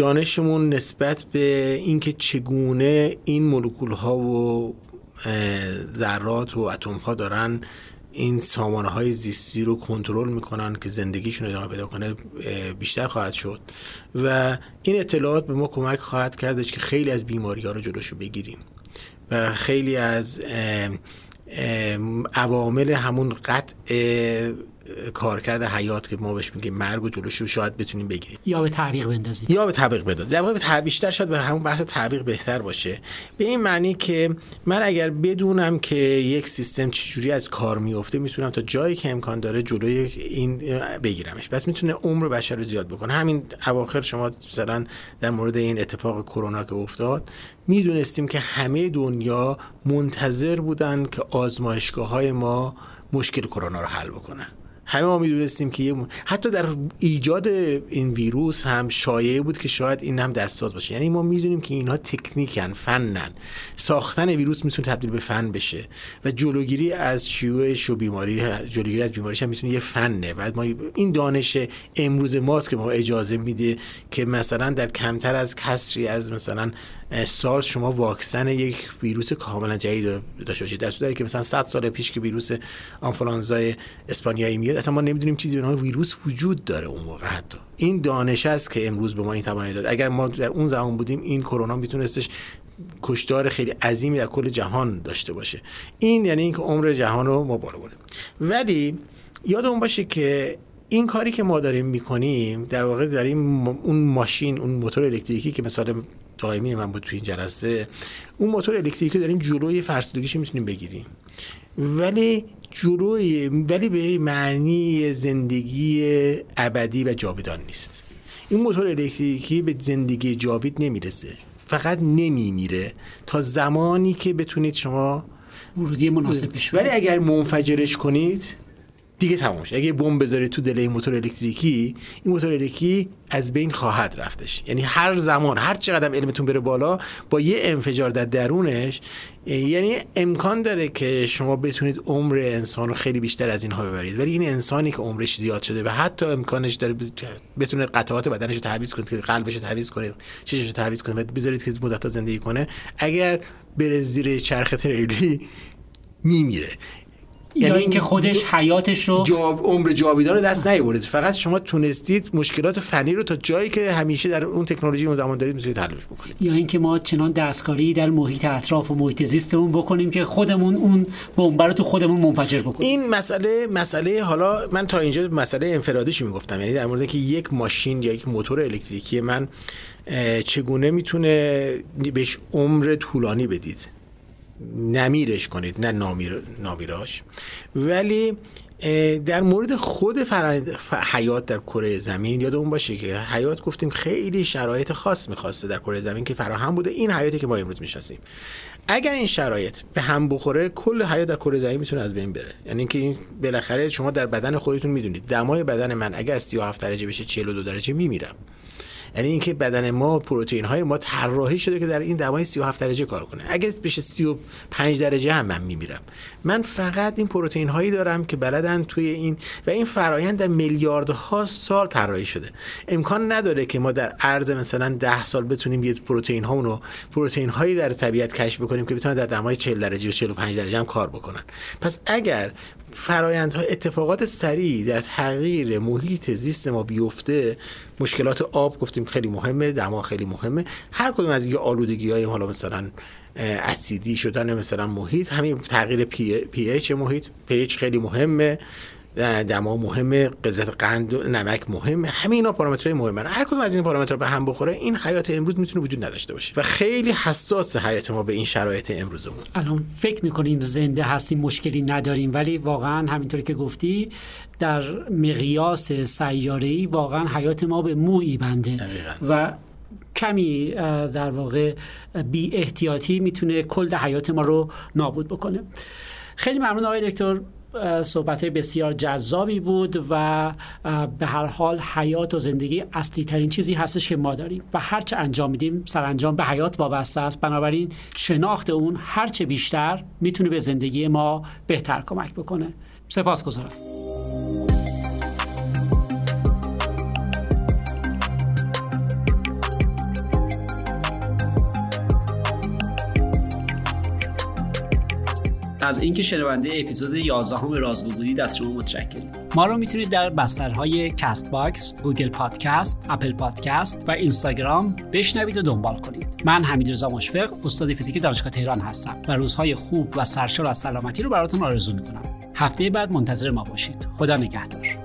دانشمون نسبت به اینکه چگونه این مولکول ها و ذرات و اتم ها دارن این سامانه های زیستی رو کنترل می‌کنن که زندگیشون ادامه پیدا کنه بیشتر خواهد شد. و این اطلاعات به ما کمک خواهد کردش که خیلی از بیماری ها رو جلوشو بگیریم. و خیلی از عوامل همون قطع کارکرد حیات که ما بهش میگیم مرگ و جلوش رو شاید بتونیم بگیریم. یا به تعویق بندازیم. یا به تعویق بندازیم در واقع بیشتر شاید به همون بحث تعویق بهتر باشه. به این معنی که من اگر بدونم که یک سیستم چجوری از کار میفته می‌تونم تا جایی که امکان داره جلوی این بگیرمش. بس می‌تونه عمر بشر رو زیاد بکنه. همین اواخر شما مثلا در مورد این اتفاق کرونا که افتاد می‌دونستیم که همه دنیا منتظر بودن که آزمایشگاه های ما مشکل کرونا رو حل بکنن. همه ما می‌دونستیم که حتی در ایجاد این ویروس هم شایعه بود که شاید این هم دستساز باشه. یعنی ما می‌دونیم که اینها تکنیکن فنن. ساختن ویروس می‌تونه تبدیل به فن بشه و جلوگیری از شیوعش و بیماری جلوگیری از بیماریش هم می‌تونه یه فنه. بعد ما این دانش امروز ماست که ما اجازه میده که مثلا در کمتر از کسری از مثلا سال شما واکسن یک ویروس کاملا جدید داشته باشید. در صورتی که مثلا 100 سال پیش که ویروس آنفولانزای اسپانیایی میاد اصلا ما نمی‌دونیم چیزی به نام ویروس وجود داره اون موقع حتی. این دانش است که امروز به ما این توانایی داد. اگر ما در اون زمان بودیم این کرونا میتونستش کشدار خیلی عظیمی در کل جهان داشته باشه. این یعنی اینکه عمر جهان رو ما بالا برده ولی یادمون باشه که این کاری که ما داریم می‌کنیم در واقع داریم اون ماشین اون موتور الکتریکی که مثال دائمی من بود تو این جلسه. اون موتور الکتریکی داریم جلوی فرسودگیش می‌تونیم بگیریم. ولی جلوی ولی به معنی زندگی ابدی و جاودان نیست. این موتور الکتریکی به زندگی جاوید نمی‌رسه. فقط نمیمیره تا زمانی که بتونید شما ورودی مناسب ولی اگر منفجرش کنید دیگه تمام شد اگه بمب بذاره تو دل این موتور الکتریکی این موتور الکتریکی از بین خواهد رفتش. یعنی هر زمان هر چقدر علمتون بره بالا با یه انفجار در درونش یعنی امکان داره که شما بتونید عمر انسان رو خیلی بیشتر از اینها ببرید. ولی این انسانی که عمرش زیاد شده و حتی امکانش داره بتونه قطعات بدنش رو تعویض کنید قلبش رو تعویض کنید چشش رو تعویض کنید و بذارید که مدت زندگی کنه اگر بره زیر چرخ تریلی میمیره. یعنی اینکه خودش حیاتش رو جاب عمر جاویدان رو دست نیاورید فقط شما تونستید مشکلات فنی رو تا جایی که همیشه در اون تکنولوژی اون زمان دارید می‌تونید حلش بکنید. یا اینکه ما چنان دستکاری در محیط اطراف و محیط زیستمون بکنیم که خودمون اون بمب رو تو خودمون منفجر بکنیم. این مسئله مسئله حالا من تا اینجا مسئله انفرادیشو می‌گفتم. یعنی در مورد که یک ماشین یا یک موتور الکتریکی من چگونه می‌تونه بهش عمر طولانی بدید؟ نمیرش کنید نه نامیر، نامیراش. ولی در مورد خود حیات در کره زمین یادمون باشه که حیات گفتیم خیلی شرایط خاص می‌خواسته در کره زمین که فراهم بوده. این حیاتی که ما امروز می‌شناسیم. اگر این شرایط به هم بخوره کل حیات در کره زمین می‌تونه از بین بره. یعنی اینکه این بالاخره شما در بدن خودتون می‌دونید. دمای بدن من اگر از 37 درجه بشه 42 درجه میمیرم. یعنی اینکه بدن ما پروتئین های ما طراحی شده که در این دمای 37 درجه کار کنه. اگه بشه 35 درجه هم من میمیرم. من فقط این پروتئین هایی دارم که بلدن توی این و این فرایند در میلیاردها سال طراحی شده. امکان نداره که ما در عرض مثلا 10 سال بتونیم یه پروتئین ها رو پروتئین هایی در طبیعت کشف بکنیم که بتونن در دمای 40 درجه و 45 درجه هم کار بکنن. پس اگر فرایندها اتفاقات سریع در تغییر محیط زیست ما بیفته مشکلات آب گفتیم خیلی مهمه دما خیلی مهمه. هر کدوم از این آلودگی های حالا مثلا اسیدی شدن مثلا محیط همین تغییر پی, پی ایچ محیط پی ایچ خیلی مهمه. دما مهمه غلظت قند و نمک مهمه. همه اینا پارامترهای مهمه. هر کدوم از این پارامترها به هم بخوره این حیات امروز می‌تونه وجود نداشته باشه. و خیلی حساس حیات ما به این شرایط امروزمون. الان فکر می‌کنیم زنده هستیم مشکلی نداریم ولی واقعا همینطوری که گفتی در مقیاس سیاره‌ای واقعا حیات ما به مویی بنده. و کمی در واقع بی احتیاطی می‌تونه کل حیات ما رو نابود بکنه. خیلی ممنون آقای دکتر. صحبت بسیار جذابی بود و به هر حال حیات و زندگی اصلی ترین چیزی هستش که ما داریم و هرچه انجام میدیم سرانجام به حیات وابسته است. بنابراین شناخت اون هرچه بیشتر می‌تونه به زندگی ما بهتر کمک بکنه. سپاسگزارم از اینکه شنونده اپیزود 11 هم رازگو بودید از شما متشکرم ما رو می‌تونید در بسترهای کست باکس، گوگل پادکست، اپل پادکست و اینستاگرام بشنوید و دنبال کنید. من حمیدرضا مشفق، استاد فیزیک دانشگاه تهران هستم و روزهای خوب و سرشار از سلامتی رو براتون آرزو می‌کنم. هفته بعد منتظر ما باشید. خدا نگهدار.